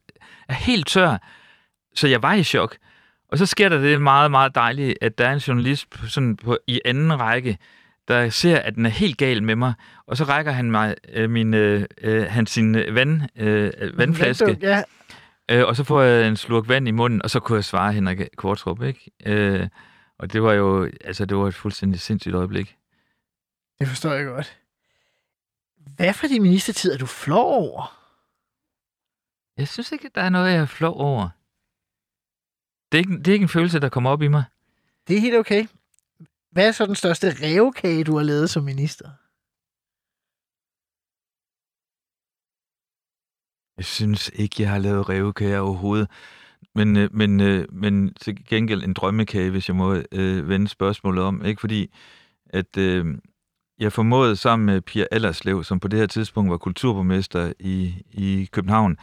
er helt tør, så jeg var i chok. Og så sker der det meget, meget dejligt, at der er en journalist på, sådan på, i anden række, der ser, at den er helt gal med mig, og så rækker han mig øh, min, øh, øh, han sin vand, øh, vandflaske, Ja, øh, og så får jeg en slurk vand i munden, og så kunne jeg svare Henrik Kvartrup, ikke? Øh, og det var jo, altså det var et fuldstændig sindssygt øjeblik. det forstår jeg godt. Hvad for din ministertid er du flov over? Jeg synes ikke, at der er noget, jeg er flov over. Det er, ikke, det er ikke en følelse, der kommer op i mig. Det er helt okay. Hvad er så den største revkage, du har lavet som minister? Jeg synes ikke, jeg har lavet revkager overhovedet. Men, øh, men, øh, men til gengæld en drømmekage, hvis jeg må øh, vende spørgsmålet om. Ikke fordi, at øh, jeg formåede sammen med Pia Allerslev, som på det her tidspunkt var kulturborgmester i, i København,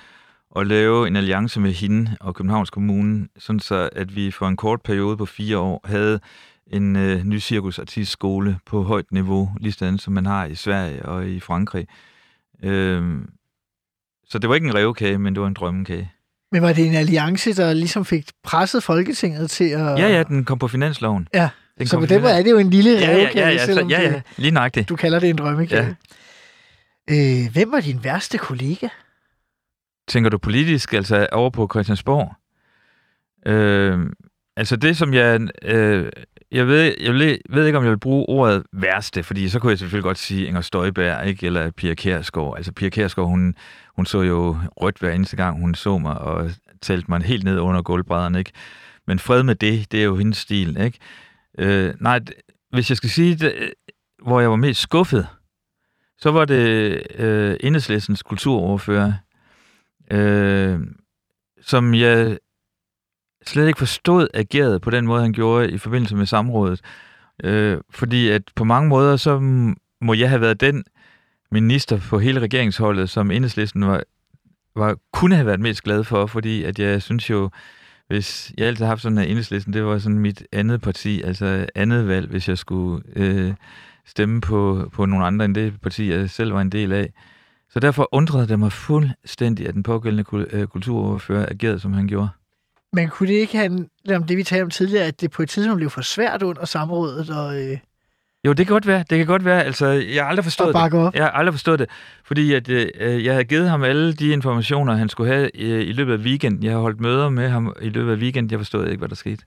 at lave en alliance med hende og Københavns Kommune, sådan så at vi for en kort periode på fire år havde en øh, ny cirkusartistskole på højt niveau, lige sådan som man har i Sverige og i Frankrig. Øh, så det var ikke en revkage, men det var en drømmekage. Men var det en alliance, der ligesom fik presset Folketinget til at... Ja, ja, den kom på finansloven. Ja, den så på den måde er det jo en lille Ja, ja, revkage, ja, ja, selvom ja, det- ja, lige nøjagtigt. du kalder det en drømmekage. Ja. Øh, hvem var din værste kollega? tænker du politisk, altså over på Christiansborg? Øh, altså det, som jeg... Øh, jeg ved, jeg ved ikke, om jeg vil bruge ordet værste, fordi så kunne jeg selvfølgelig godt sige Inger Støjberg, ikke? eller Pia Kærsgaard. Altså Pia Kærsgaard, hun, hun så jo rødt hver eneste gang, hun så mig, og talte mig helt ned under gulvbrædderne, ikke? Men fred med det, det er jo hendes stil, ikke? Øh, nej, hvis jeg skal sige, det, hvor jeg var mest skuffet, så var det øh, Enhedslæsens kulturoverfører, øh, som jeg slet ikke forstod agerede på den måde, han gjorde i forbindelse med samrådet. Øh, fordi at på mange måder, så må jeg have været den minister på hele regeringsholdet, som Enhedslisten var, var, kunne have været mest glad for, fordi at jeg synes jo, hvis jeg altid har haft sådan en Enhedslisten, det var sådan mit andet parti, altså andet valg, hvis jeg skulle øh, stemme på, på nogle andre end det parti, jeg selv var en del af. Så derfor undrede det mig fuldstændig, at den pågældende øh, kulturoverfører agerede, som han gjorde. Men kunne det ikke handle om det, vi talte om tidligere, at det på et tidspunkt blev for svært under samrådet? Og, øh... Jo, det kan godt være. Det kan godt være. Altså, jeg har aldrig forstået det. Op. Jeg har aldrig forstået det, fordi at, øh, jeg har givet ham alle de informationer, han skulle have øh, i løbet af weekenden. Jeg har holdt møder med ham i løbet af weekenden. Jeg forstod ikke, hvad der skete.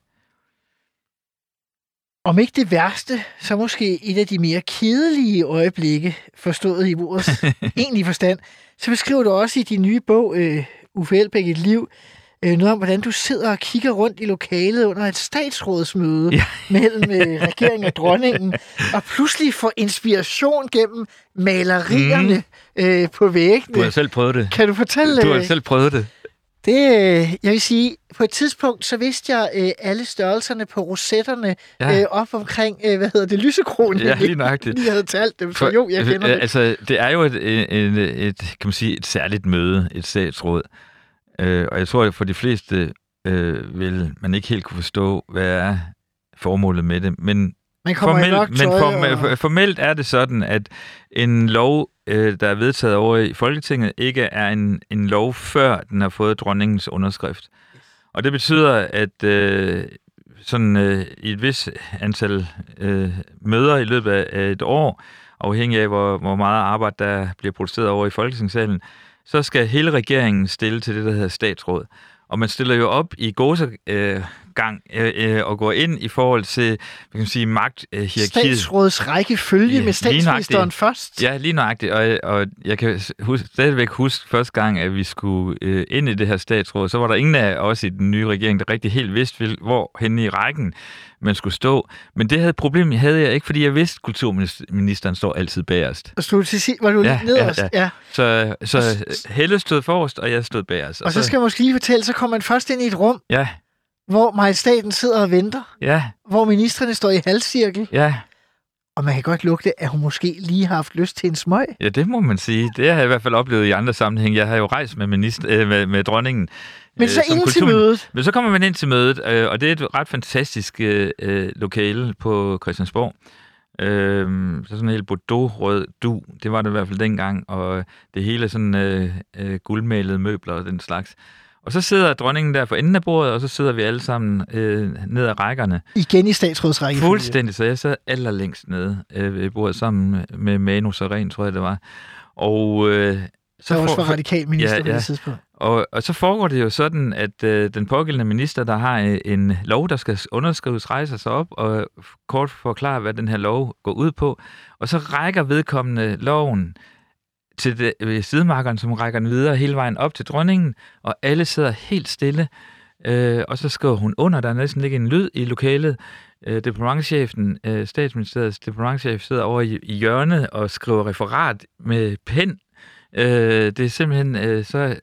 Om ikke det værste, så måske et af de mere kedelige øjeblikke, forstået i vores egentlige forstand, så beskriver du også i din nye bog, øh, Uffe Elbæk, et liv, øh, noget om, hvordan du sidder og kigger rundt i lokalet under et statsrådsmøde ja. mellem øh, regeringen og dronningen, og pludselig får inspiration gennem malerierne mm. øh, på væggene. Du har selv prøvet det. Kan du fortælle? Du har selv prøvet det. Det, øh, jeg vil sige, på et tidspunkt, så vidste jeg øh, alle størrelserne på rosetterne ja. øh, op omkring, øh, hvad hedder det, lysekronen. Ja, lige nøjagtigt. Jeg havde talt dem, så jo, jeg kender øh, det. Altså, det er jo et, et, et, et, kan man sige, et særligt møde, et statsråd. Øh, og jeg tror, at for de fleste øh, vil man ikke helt kunne forstå, hvad er formålet med det. Men, man formelt, men form, og... formelt er det sådan, at en lov, øh, der er vedtaget over i Folketinget, ikke er en, en lov, før den har fået dronningens underskrift. Og det betyder, at øh, sådan øh, i et vis antal øh, møder i løbet af et år, afhængig af, hvor, hvor meget arbejde der bliver produceret over i Folketingssalen, så skal hele regeringen stille til det, der hedder statsråd. Og man stiller jo op i gåsegang øh, øh, og går ind i forhold til hvad kan man sige, magthierarkiet. Statsråds rækkefølge ja, med statsministeren først. Ja, lige nøjagtigt. Og, og jeg kan huske, stadigvæk huske første gang, at vi skulle øh, ind i det her statsråd, så var der ingen af os i den nye regering, der rigtig helt vidste, hvor henne i rækken man skulle stå. Men det havde problem havde jeg ikke, fordi jeg vidste, at kulturministeren står altid bagerst. Og stod til sig, var du ja, nederst? Ja, ja. ja. Så, så Helle stod forrest, og jeg stod bagerst. Og, og så, så skal jeg måske lige fortælle, så kommer man først ind i et rum, ja. Hvor majestaten sidder og venter. Ja. Hvor ministerne står i halvcirkel. Ja. Og man kan godt lugte, at hun måske lige har haft lyst til en smøg. Ja, det må man sige. Det har jeg i hvert fald oplevet i andre sammenhæng. Jeg har jo rejst med, minister, øh, med, med dronningen men så øh, ind til mødet. Men så kommer man ind til mødet, øh, og det er et ret fantastisk øh, øh lokale på Christiansborg. Øh, så sådan en helt Bordeaux-rød du, det var det i hvert fald dengang, og det hele sådan øh, øh, guldmalede møbler og den slags. Og så sidder dronningen der for enden af bordet, og så sidder vi alle sammen øh, ned ad rækkerne. Igen i statsrådsrækken. Fuldstændig, så jeg sad allerlængst nede øh, ved bordet sammen med Manu Saren, tror jeg det var. Og øh, så også for radikal minister ja, på det tidspunkt. Og, og så foregår det jo sådan, at øh, den pågældende minister, der har øh, en lov, der skal underskrives, rejser sig op og kort forklarer, hvad den her lov går ud på. Og så rækker vedkommende loven til det, ved sidemarkeren, som rækker den videre hele vejen op til dronningen, og alle sidder helt stille. Øh, og så skriver hun under, der er næsten ikke en lyd i lokalet. Øh, diplomatchefen, øh, statsministeriets diplomatchef, sidder over i, i hjørnet og skriver referat med pen Øh, det er simpelthen øh, så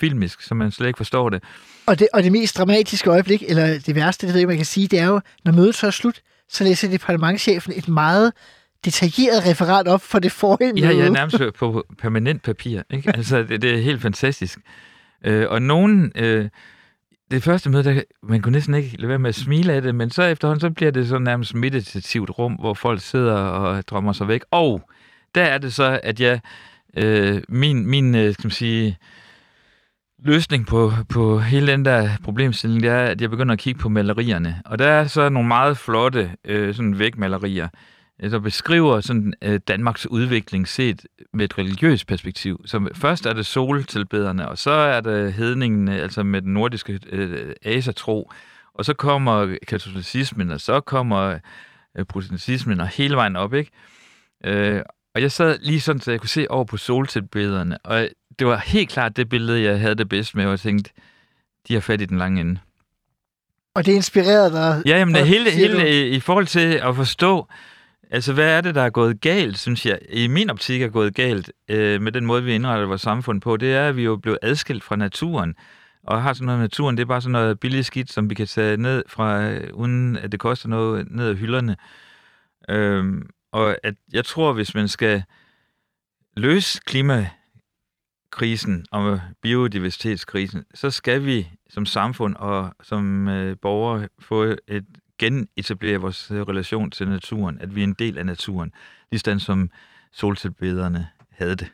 filmisk, som man slet ikke forstår det. Og, det. og det mest dramatiske øjeblik, eller det værste, det ved jeg, man kan sige, det er jo, når mødet så er slut, så læser departementchefen et meget detaljeret referat op for det forrige møde. Ja, ja, nærmest på permanent papir. Ikke? Altså, det, det er helt fantastisk. Øh, og nogen... Øh, det første møde, der, man kunne næsten ikke lade være med at smile af det, men så efterhånden, så bliver det sådan nærmest meditativt rum, hvor folk sidder og drømmer sig væk. Og der er det så, at jeg øh, min, min øh, skal man sige, løsning på, på hele den der problemstilling, det er, at jeg begynder at kigge på malerierne. Og der er så nogle meget flotte øh, sådan vægmalerier. Der beskriver sådan, øh, Danmarks udvikling set med et religiøst perspektiv. Så først er det soltilbederne, og så er det hedningen, altså med den nordiske øh, asatro, og så kommer katolicismen, og så kommer øh, protestantismen, og hele vejen op, ikke? Øh, og jeg sad lige sådan, så jeg kunne se over på soltilbederne, og det var helt klart det billede, jeg havde det bedst med, og jeg tænkte, de har fat i den lange ende. Og det inspirerede dig? Ja, jamen, det hele, hele i forhold til at forstå, altså hvad er det, der er gået galt, synes jeg, i min optik er gået galt øh, med den måde, vi indretter vores samfund på, det er, at vi er jo blevet adskilt fra naturen, og har sådan noget naturen, det er bare sådan noget billigt skidt, som vi kan tage ned fra, øh, uden at det koster noget, ned af hylderne. Øhm, og at jeg tror, hvis man skal løse klimakrisen og biodiversitetskrisen, så skal vi som samfund og som øh, borgere få et genetablere vores relation til naturen, at vi er en del af naturen, ligesom som soltilbederne havde det.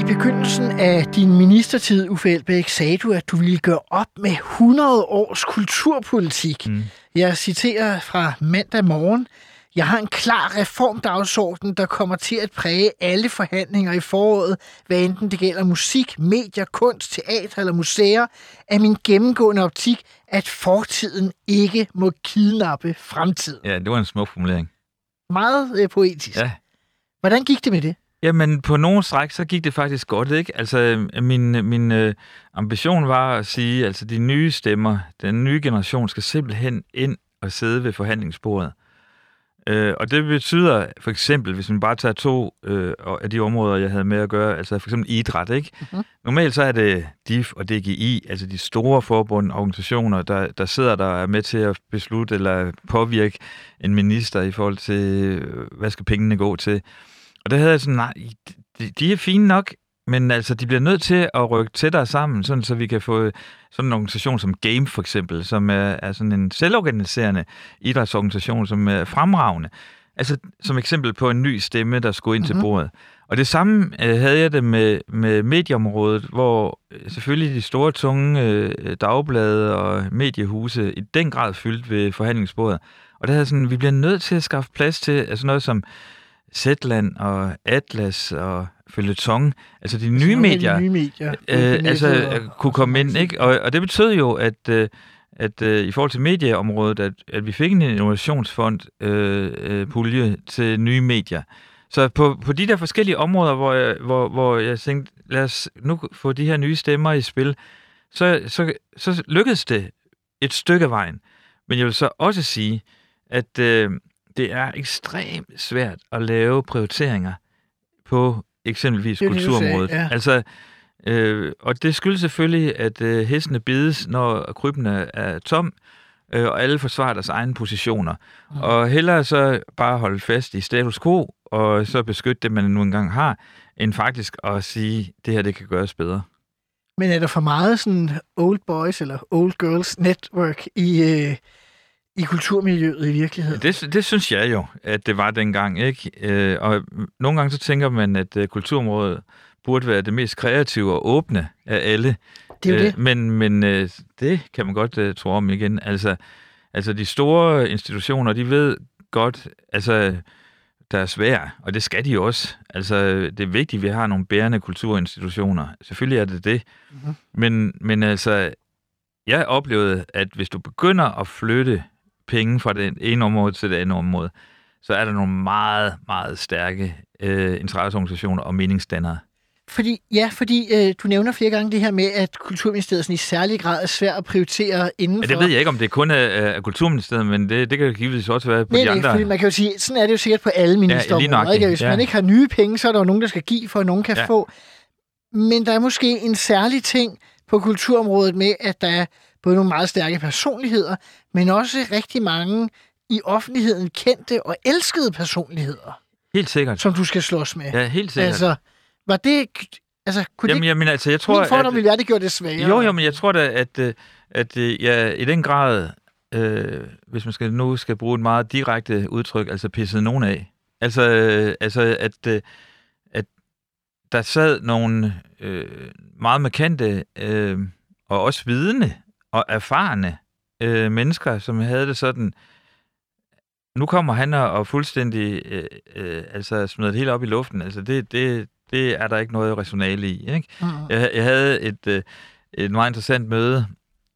I begyndelsen af din ministertid, Uffe Elbæk, sagde du, at du ville gøre op med 100 års kulturpolitik. Mm. Jeg citerer fra mandag morgen. Jeg har en klar reformdagsorden, der kommer til at præge alle forhandlinger i foråret, hvad enten det gælder musik, medier, kunst, teater eller museer, er min gennemgående optik, at fortiden ikke må kidnappe fremtiden. Ja, det var en smuk formulering. Meget øh, poetisk. Ja. Hvordan gik det med det? Jamen, på nogle stræk, så gik det faktisk godt, ikke? Altså, øh, min, min øh, ambition var at sige, altså, de nye stemmer, den nye generation skal simpelthen ind og sidde ved forhandlingsbordet. Øh, og det betyder, for eksempel, hvis man bare tager to øh, af de områder, jeg havde med at gøre, altså for eksempel idræt, ikke? Mhm. Normalt så er det DIF og DGI, altså de store forbund, organisationer, der, der sidder der og er med til at beslutte eller påvirke en minister i forhold til, øh, hvad skal pengene gå til. Og der havde jeg sådan, nej, de, de er fine nok, men altså, de bliver nødt til at rykke tættere sammen, sådan, så vi kan få sådan en organisation som Game for eksempel, som er, er sådan en selvorganiserende idrætsorganisation, som er fremragende. Altså som eksempel på en ny stemme, der skulle ind mm-hmm. til bordet. Og det samme øh, havde jeg det med, med medieområdet, hvor øh, selvfølgelig de store, tunge øh, dagblade og mediehuse i den grad fyldt ved forhandlingsbordet. Og der havde sådan, vi bliver nødt til at skaffe plads til altså noget som Zetland og Atlas og Følgetong, altså de nye Nogle af medier, nye medier. øh, altså øh, kunne komme ind, ikke? Og, og det betød jo, at, øh, at øh, i forhold til medieområdet, at, at vi fik en innovationsfond øh, øh, pulje til nye medier. Så på, på de der forskellige områder, hvor jeg, hvor, hvor jeg tænkte, lad os nu få de her nye stemmer i spil, så, så, så lykkedes det et stykke af vejen. Men jeg vil så også sige, at øh, det er ekstremt svært at lave prioriteringer på eksempelvis Det det, kulturområdet. sagde, ja. Altså, øh, og det skyldes selvfølgelig, at øh, hestene bides, når krybben er, er tom, øh, og alle forsvarer deres egne positioner. Mm. Og hellere så bare holde fast i status quo, og så beskytte det, man nu engang har, end faktisk at sige, det her det kan gøres bedre. Men er der for meget sådan old boys eller old girls network i, øh, i kulturmiljøet i virkeligheden? Det, det synes jeg jo, at det var dengang. ikke. Øh, og nogle gange så tænker man, at øh, kulturområdet burde være det mest kreative og åbne af alle. Det er jo Øh, det. Men, men øh, det kan man godt øh, tro om igen. Altså, altså, de store institutioner, de ved godt, altså, der er svært, og det skal de også. Altså, det er vigtigt, at vi har nogle bærende kulturinstitutioner. Selvfølgelig er det det. Mhm. Men, men altså, jeg oplevede, at hvis du begynder at flytte penge fra det ene område til det andet område, så er der nogle meget, meget stærke øh, interesseorganisationer og meningsdannere. Fordi, ja, fordi øh, du nævner flere gange det her med, at Kulturministeriet sådan i særlig grad er svært at prioritere indenfor. Men det ved jeg ikke, om det kun er, er Kulturministeriet, men det, det kan givetvis også være på Nej, de nej, andre. fordi man kan jo sige, sådan er det jo sikkert på alle ministerområder. nøjagtigt, ikke? Hvis ja. man ikke har nye penge, så er der jo nogen, der skal give, for at nogen kan Ja. få. Men der er måske en særlig ting på kulturområdet med, at der er både nogle meget stærke personligheder, men også rigtig mange i offentligheden kendte og elskede personligheder, Helt sikkert. som du skal slås med. Ja, helt sikkert. altså, var det... Altså, kunne Jamen, det, jamen, altså, jeg tror, min fordom at, ville være, at det gjorde det sværere. Jo, jo, men jeg tror da, at, øh, at øh, jeg i den grad, øh, hvis man skal, nu skal bruge et meget direkte udtryk, altså pisset nogen af. Altså, øh, altså at, øh, at der sad nogle øh, meget markante øh, og også vidende og erfarne øh, mennesker, som havde det sådan, nu kommer han og, og fuldstændig øh, øh, altså smider det hele op i luften. Altså det, det, det er der ikke noget rationale i. Ikke? Mm. Jeg, jeg havde et, øh, et meget interessant møde,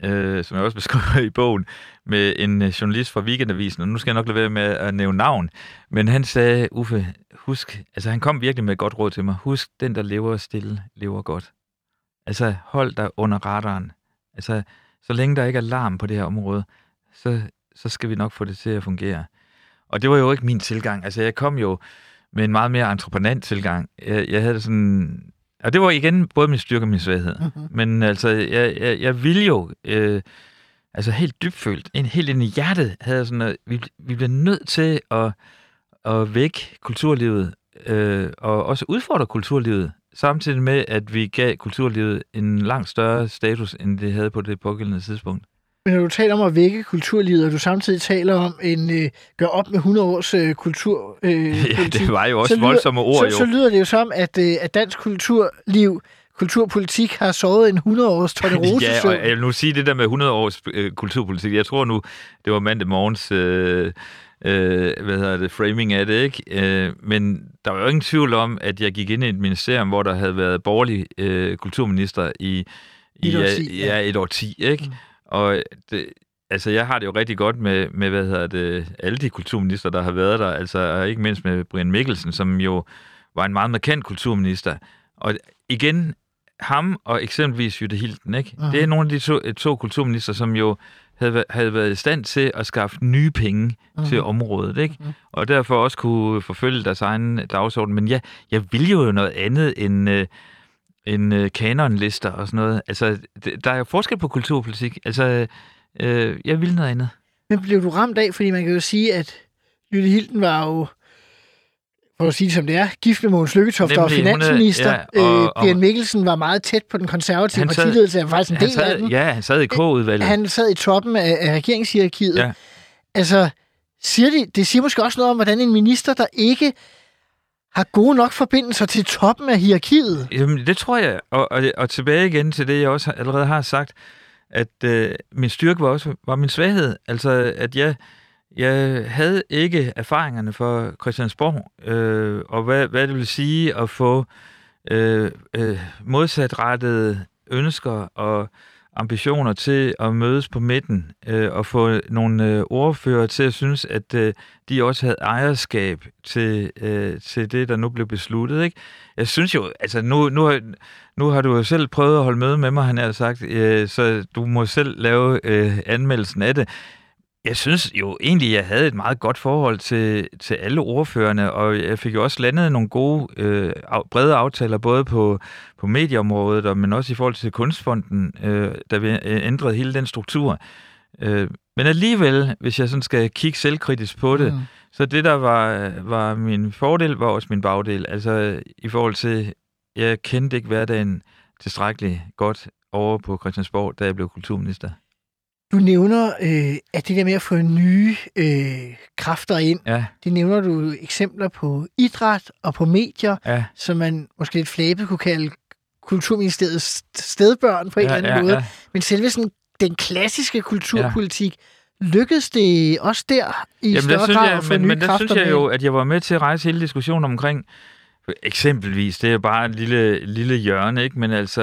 øh, som jeg også beskriver i bogen, med en øh, journalist fra Weekendavisen, og nu skal jeg nok lade være med at nævne navn, men han sagde, Uffe, husk, altså han kom virkelig med et godt råd til mig, husk, den der lever stille, lever godt. Altså hold dig under radaren. Altså, så længe der ikke er larm på det her område, så, så skal vi nok få det til at fungere. Og det var jo ikke min tilgang. Altså, jeg kom jo med en meget mere entreprenant tilgang. Jeg, jeg havde det sådan... Og det var igen både min styrke og min svaghed. Mhm. Men altså, jeg, jeg, jeg ville jo... Øh, altså helt dybfølt, en, helt ind i hjertet, havde jeg sådan, at vi, vi bliver nødt til at, at vække kulturlivet, øh, og også udfordre kulturlivet, samtidig med, at vi gav kulturlivet en langt større status, end det havde på det pågældende tidspunkt. Men når du taler om at vække kulturlivet, og du samtidig taler om en øh, gør op med 100 års øh, kultur, øh, Ja, det var jo også så lyder- voldsomme ord, så, jo. så lyder det jo som, at, øh, at dansk kulturliv, kulturpolitik har sovet en 100 års tornerose Ja, og jeg vil nu sige det der med 100 års øh, kulturpolitik. Jeg tror nu, det var mandag morgens øh, øh, hvad hedder det, framing af det, ikke? Øh, men der var jo ingen tvivl om, at jeg gik ind i et ministerium, hvor der havde været borgerlig øh, kulturminister i, i Et årti, ja, ja. et årti, ikke? Mm. Og det, altså, jeg har det jo rigtig godt med, med, hvad hedder det, alle de kulturminister, der har været der, altså ikke mindst med Brian Mikkelsen, som jo var en meget markant kulturminister. Og igen, ham og eksempelvis Jytte Hilden, ikke? Mhm. Det er nogle af de to, to kulturminister, som jo havde, havde været i stand til at skaffe nye penge mm. til området, ikke? Mhm. Og derfor også kunne forfølge deres egen dagsorden. Men ja, jeg vil jo noget andet end, øh, end øh, kanonlister og sådan noget. Altså, der er jo forskel på kulturpolitik. Altså, øh, jeg vil noget andet. Men blev du ramt af, fordi man kan jo sige, at Jytte Hilden var jo, for at sige det som det er, gift med Mogens Lykketoft, der var er- finansminister. ja, og- øh, og- Brian Mikkelsen var meget tæt på den konservative sad- partiledelse, han var faktisk en del af sad, den. ja, han sad i K-udvalget. Han sad i toppen af, af regeringshierarkiet. Ja. Altså, siger det, det siger måske også noget om, hvordan en minister, der ikke har gode nok forbindelser til toppen af hierarkiet. Jamen, det tror jeg. Og, og, og tilbage igen til det, jeg også allerede har sagt, at øh, min styrke var også var min svaghed. Altså, at jeg, jeg havde ikke erfaringerne for Christiansborg, øh, og hvad, hvad det vil sige at få øh, øh, modsatrettede ønsker og ambitioner til at mødes på midten øh, og få nogle øh, ordfører til at synes, at øh, de også havde ejerskab til, øh, til det, der nu blev besluttet. Ikke? Jeg synes jo, altså nu, nu, har- nu har du jo selv prøvet at holde møde med mig, han har sagt, øh, så du må selv lave øh, anmeldelsen af det. Jeg synes jo egentlig, jeg havde et meget godt forhold til, til alle ordførerne, og jeg fik jo også landet nogle gode, øh, brede aftaler, både på, på medieområdet, og, men også i forhold til Kunstfonden, øh, da vi øh, ændrede hele den struktur. Øh, men alligevel, hvis jeg sådan skal kigge selvkritisk på det, Mm. så det, der var, var min fordel, var også min bagdel. Altså i forhold til, jeg kendte ikke hverdagen tilstrækkeligt godt over på Christiansborg, da jeg blev kulturminister. Du nævner, øh, at det der med at få nye øh, kræfter ind, Ja, det nævner du eksempler på idræt og på medier, ja, som man måske lidt flabet kunne kalde Kulturministeriets stedbørn på en ja, eller anden ja, måde. ja. Men selve sådan, den klassiske kulturpolitik, lykkedes det også der i Jamen, større der synes grad jeg, at få men, nye men der kræfter synes jeg med jo, at jeg var med til at rejse hele diskussionen omkring, eksempelvis, det er bare et lille, lille hjørne, ikke? men altså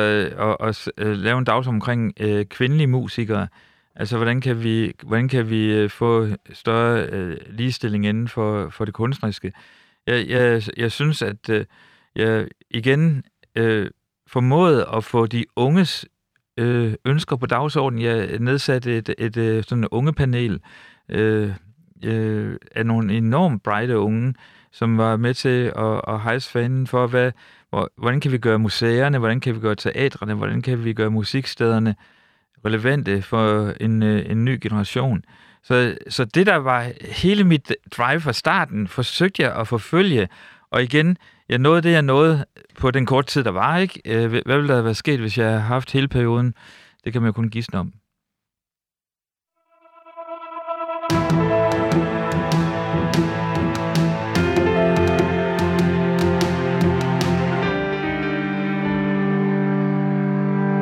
at, at øh, lave en dagsorden omkring øh, kvindelige musikere, altså hvordan kan vi, hvordan kan vi øh, få større øh, ligestilling inden for, for det kunstneriske. Jeg, jeg, jeg synes, at øh, jeg igen øh, formåede at få de unges øh, ønsker på dagsordenen. Jeg nedsatte et, et, et sådan ungepanel øh, øh, af nogle enormt brighte unge, som var med til at, at hejse fanen for, hvad, hvor, hvordan kan vi gøre museerne, hvordan kan vi gøre teatrene, hvordan kan vi gøre musikstederne relevante for en, øh, en ny generation. Så, så det, der var hele mit drive fra starten, forsøgte jeg at forfølge, og igen, jeg nåede det, jeg nåede på den korte tid, der var, ikke? Øh, hvad ville der være sket, hvis jeg havde haft hele perioden? Det kan man jo kun gisne om.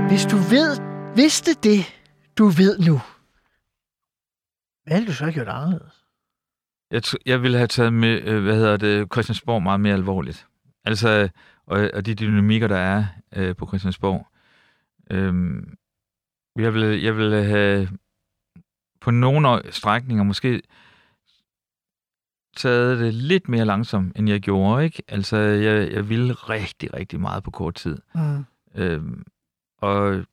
Hvis du ved, vidste det, du ved nu, hvad ville du så have gjort anderledes? Jeg, jeg ville have taget med, øh, hvad hedder det, Christiansborg meget mere alvorligt. Altså, og, og de dynamikker, der er øh, på Christiansborg. Øhm, jeg ville, jeg ville have på nogle strækninger måske taget det lidt mere langsomt, end jeg gjorde, ikke? Altså, jeg, jeg ville rigtig, rigtig meget på kort tid. Mm. Øhm, og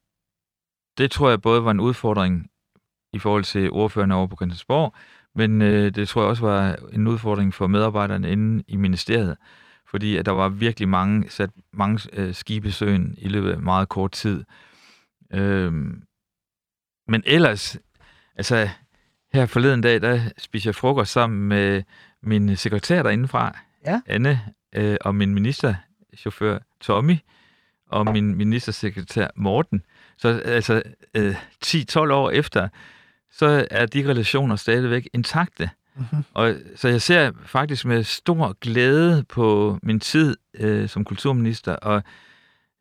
det tror jeg både var en udfordring i forhold til ordførerne over på Christiansborg, men øh, det tror jeg også var en udfordring for medarbejderne inde i ministeriet, fordi at der var virkelig mange sat mange øh, skibe i søen i løbet af meget kort tid. Øhm, men ellers, altså her forleden dag, der spiste jeg frokost sammen med min sekretær derindefra, Ja. Anne, øh, og min ministerchauffør Tommy, og min ministersekretær Morten. Så altså øh, 10-12 år efter, så er de relationer stadigvæk intakte. Mhm. Og, så jeg ser faktisk med stor glæde på min tid øh, som kulturminister, og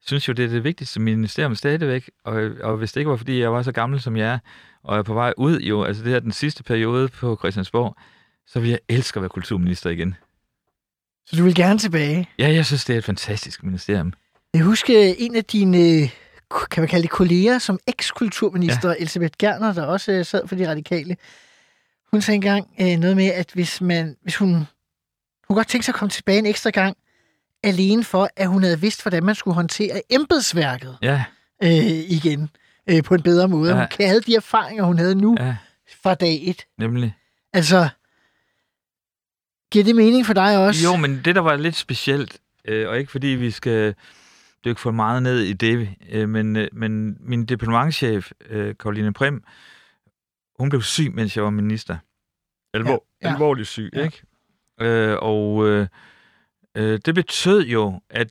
synes jo, det er det vigtigste ministerium stadigvæk. Og, og hvis det ikke var, fordi jeg var så gammel, som jeg er, og er på vej ud jo, altså det her den sidste periode på Christiansborg, så vil jeg elske at være kulturminister igen. Så du vil gerne tilbage. Ja, jeg synes, det er et fantastisk ministerium. Jeg husker en af dine, kan man kalde det kolleger, som eks-kulturminister, ja. Elisabeth Gerner, der også øh, sad for de radikale. Hun sagde engang øh, noget med, at hvis, man, hvis hun, hun kunne godt tænke sig at komme tilbage en ekstra gang, alene for, at hun havde vidst, hvordan man skulle håndtere embedsværket Ja, øh, igen øh, på en bedre måde. Ja. Hun havde de erfaringer, hun havde nu ja, fra dag et. nemlig. Altså, giver det mening for dig også? Jo, men det, der var lidt specielt, øh, og ikke fordi vi skal dykke for meget ned i det, øh, men, øh, men min departementchef, øh, Karoline Prim, hun blev syg, mens jeg var minister. Alvor, Ja, ja. Alvorligt syg, Ja. ikke? Øh, og øh, øh, det betød jo, at,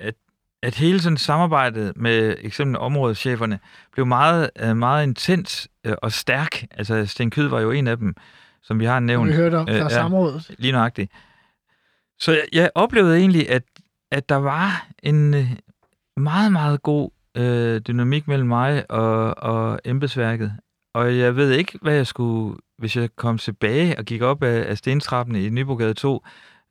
at, at hele sådan samarbejdet med eksempel områdescheferne blev meget, meget intens øh, og stærk. Altså, Sten Kyd var jo en af dem, som vi har nævnt. vi hørte om fra Øh, ja. samrådet. Lige nøjagtigt. Så jeg, jeg oplevede egentlig, at, at der var en meget, meget god øh, dynamik mellem mig og, og embedsværket. Og jeg ved ikke, hvad jeg skulle, hvis jeg kom tilbage og gik op af, af stentrappen i Nybrogade 2,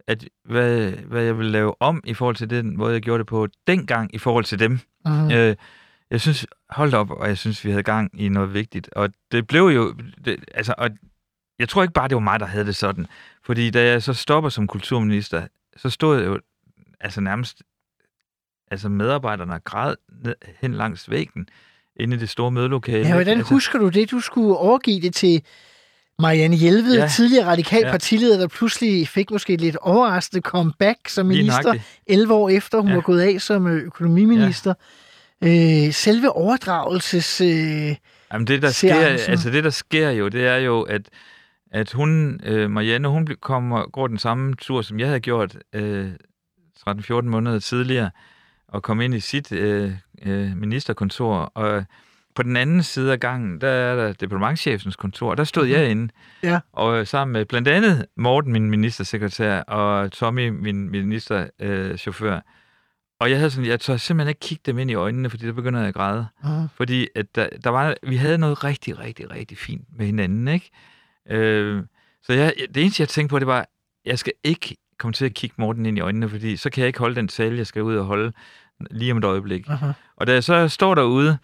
at, hvad, hvad jeg ville lave om i forhold til den måde, jeg gjorde det på dengang i forhold til dem. Mm. Øh, jeg synes, hold op, og jeg synes, vi havde gang i noget vigtigt. Og det blev jo, det, altså, og jeg tror ikke bare, det var mig, der havde det sådan. Fordi da jeg så stopper som kulturminister, så stod jeg jo altså nærmest altså medarbejderne græd hen langs væggen inde i det store mødelokale. Ja, hvordan altså, husker du det? Du skulle overgive det til Marianne Hjelved, ja. Tidligere radikal Ja. partileder, der pludselig fik måske et lidt overraskende comeback som minister, nøjagtigt. 11 år efter hun ja. Var gået af som øh, økonomiminister. Ja. Øh, selve overdragelses... Øh, Jamen det, der sker, altså det, der sker jo, det er jo, at, at hun, øh, Marianne, hun kommer, går den samme tur, som jeg havde gjort øh, 13-14 måneder tidligere, og kom ind i sit øh, øh, ministerkontor, og på den anden side af gangen, der er der departementchefens kontor, der stod jeg inde, Ja. og sammen med blandt andet Morten, min ministersekretær, og Tommy, min ministerchauffør, øh, chauffør. og jeg havde sådan, jeg tør simpelthen ikke kigge dem ind i øjnene, fordi der begynder jeg at græde. uh, Fordi at der, der var, vi havde noget rigtig, rigtig, rigtig fint med hinanden, ikke? Øh, så jeg, det eneste, jeg tænkte på, det var, jeg skal ikke komme til at kigge Morten ind i øjnene, fordi så kan jeg ikke holde den tale, jeg skal ud og holde lige om et øjeblik. uh-huh. Og da jeg så står derude,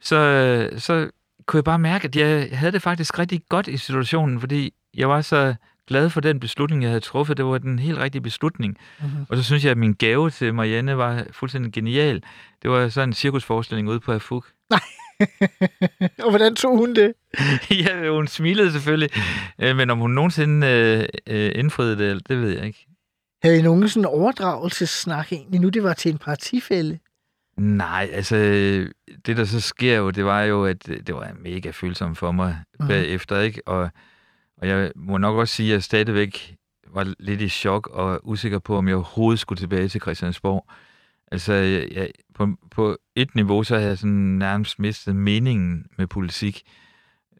så, så kunne jeg bare mærke, at jeg havde det faktisk rigtig godt i situationen, fordi jeg var så glad for den beslutning, jeg havde truffet. Det var den helt rigtige beslutning. Mhm. Og så synes jeg, at min gave til Marianne var fuldstændig genial. Det var sådan en cirkusforestilling ude på Afuk. Og hvordan tog hun det? ja, hun smilede selvfølgelig, øh, men om hun nogensinde øh, øh, indfriede det, det ved jeg ikke. Havde I nogen sådan overdragelsessnak egentlig, nu det var til en partifælde? Nej, altså, det der så sker jo, det var jo, at det var mega følsomt for mig Mhm. bagefter, ikke? Og, og jeg må nok også sige, at jeg stadigvæk var lidt i chok og usikker på, om jeg overhovedet skulle tilbage til Christiansborg. Altså, jeg, på, på et niveau, så havde jeg sådan nærmest mistet meningen med politik.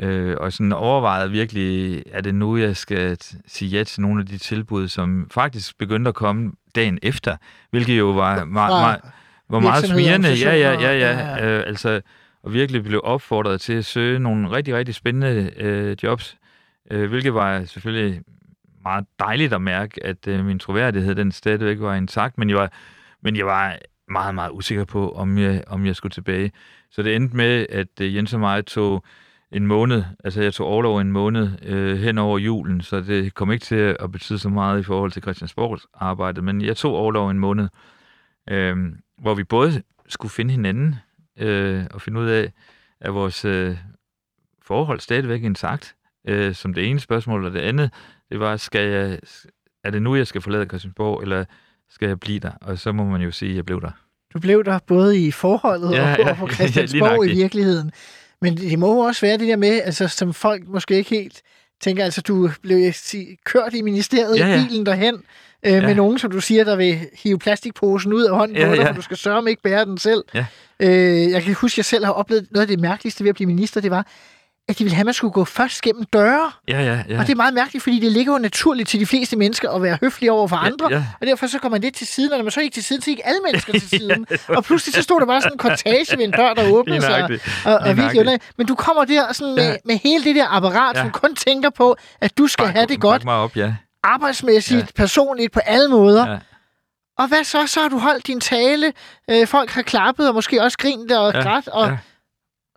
Øh, og sådan overvejet virkelig, er det nu, jeg skal sige ja til nogle af de tilbud, som faktisk begyndte at komme dagen efter, hvilket jo var Fra- meget, var meget smirende. Ja, ja, ja, organisationer, ja. Øh, altså, og virkelig blev opfordret til at søge nogle rigtig, rigtig spændende øh, jobs, øh, hvilket var selvfølgelig meget dejligt at mærke, at øh, min troværdighed den stadigvæk var intakt, men jeg var, men jeg var meget, meget usikker på, om jeg, om jeg skulle tilbage. Så det endte med, at øh, Jens og mig tog en måned, altså jeg tog overlov en måned øh, hen over julen, så det kom ikke til at betyde så meget i forhold til Christiansborgs arbejde, men jeg tog overlov en måned, øh, hvor vi både skulle finde hinanden øh, og finde ud af, at vores øh, forhold stadigvæk intakt, øh, som det ene spørgsmål, og det andet, det var, skal jeg, er det nu, jeg skal forlade Christiansborg, eller skal jeg blive der? Og så må man jo sige, at jeg blev der. Du blev der både i forholdet Ja, og, ja. og på Ja, Christiansborg i nøjagtigt. virkeligheden. Men det må jo også være det der med, altså, som folk måske ikke helt tænker, altså du blev sige, kørt i ministeriet Ja, i ja. bilen derhen, øh, ja. med nogen, som du siger, der vil hive plastikposen ud af hånden Ja, på dig, ja. for du skal sørge ikke bære den selv. Ja. Øh, jeg kan huske, at jeg selv har oplevet noget af det mærkeligste ved at blive minister, det var, at de ville have, at man skulle gå først gennem døre. Ja, ja, ja. Og det er meget mærkeligt, fordi det ligger jo naturligt til de fleste mennesker at være høflige over for andre. Ja, ja. Og derfor så går man lidt til siden, og når man så ikke til siden, så gik alle mennesker til siden. og pludselig så stod der bare sådan en kortage ved en dør, der åbnede sig. Og, og Lige virkelig. Men du kommer der sådan med, Ja. med hele det der apparat, Ja. som kun tænker på, at du skal Bak- have det godt mig op, ja. arbejdsmæssigt, Ja. personligt, på alle måder. Ja. Og hvad så? Så har du holdt din tale. Øh, folk har klappet og måske også grint og Ja, grædt, og ja.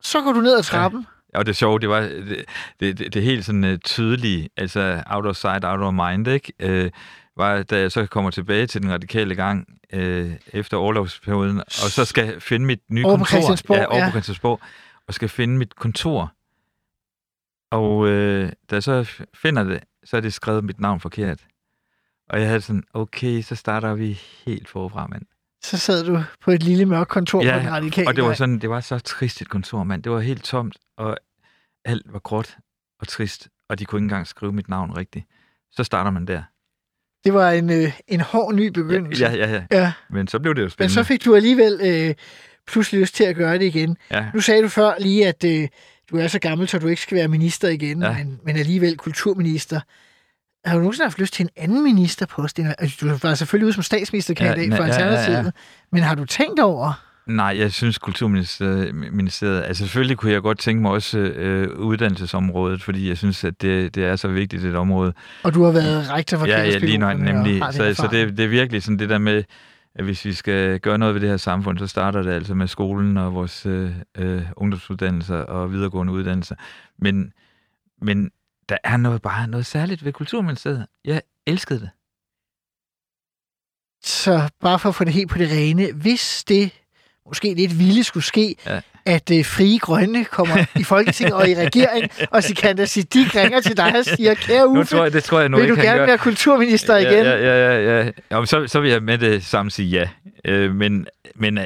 så går du ned ad trappen. Og det sjove, det var det, det, det, helt sådan uh, tydelige, altså out of sight, out of mind, ikke? Uh, var, da jeg så kommer tilbage til den radikale gang uh, efter overlovsperioden, og så skal finde mit nye Over kontor. Ja, over ja. på Christiansborg, og skal finde mit kontor. Og uh, da jeg så finder det, så er det skrevet mit navn forkert. Og jeg havde sådan, okay, så starter vi helt forfra, mand. Så sad du på et lille mørkt kontor Ja, på den radikale Og det var sådan, det var så trist et kontor, mand. Det var helt tomt, og alt var gråt og trist, og de kunne ikke engang skrive mit navn rigtigt. Så starter man der. Det var en, øh, en hård ny begyndelse. Ja, ja, ja. ja. Men så blev det jo Men spændende. så fik du alligevel øh, pludselig lyst til at gøre det igen. Ja, Nu sagde du før lige, at øh, du er så gammel, så du ikke skal være minister igen. Ja. men, men alligevel kulturminister. Har du nogensinde haft lyst til en anden ministerpost? Altså, du var selvfølgelig ude som statsministerkandidat Ja, for ja, ja, ja. Alternativet, men har du tænkt over? nej, jeg synes Kulturministeriet, altså selvfølgelig kunne jeg godt tænke mig også øh, uddannelsesområdet, fordi jeg synes, at det, det er så vigtigt et område. Og du har været rektor for Ja, ja, lige og nemlig. Så, så det, det er virkelig sådan det der med, at hvis vi skal gøre noget ved det her samfund, så starter det altså med skolen og vores øh, øh, ungdomsuddannelser og videregående uddannelser. Men, men der er noget, bare noget særligt ved Kulturministeriet. Jeg elskede det. Så bare for at få det helt på det rene, hvis det måske lidt vilde skulle ske, Ja. at øh, frie grønne kommer i Folketinget og i regering, og Sikander Siddiq ringer til dig og siger, kære Nu Uffe, tror jeg, det tror jeg nu vil ikke, du gerne gør. være kulturminister igen? Ja, ja, ja. ja. Jamen, så, så vil jeg med det samme sige ja. Øh, men men øh,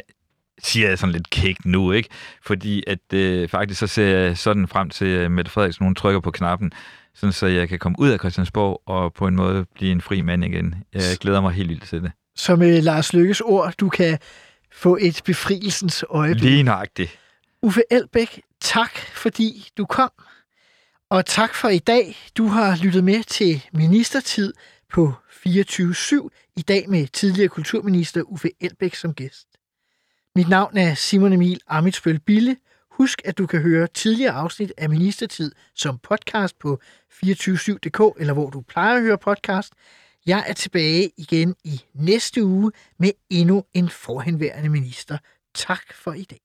siger jeg sådan lidt kægt nu, ikke? Fordi at øh, faktisk så ser jeg sådan frem til, at Mette Frederiksen hun trykker på knappen, sådan så jeg kan komme ud af Christiansborg og på en måde blive en fri mand igen. Jeg glæder mig helt vildt til det. Som øh, Lars Lykkes ord, du kan få et befrielsens øjeblik. Lige nøjagtigt. Uffe Elbæk, tak fordi du kom. Og tak for i dag. Du har lyttet med til Ministertid på 24-7. I dag med tidligere kulturminister Uffe Elbæk som gæst. Mit navn er Simon Emil Amitsbøl Bille. Husk, at du kan høre tidligere afsnit af Ministertid som podcast på 247.dk, eller hvor du plejer at høre podcast. Jeg er tilbage igen i næste uge med endnu en forhenværende minister. Tak for i dag.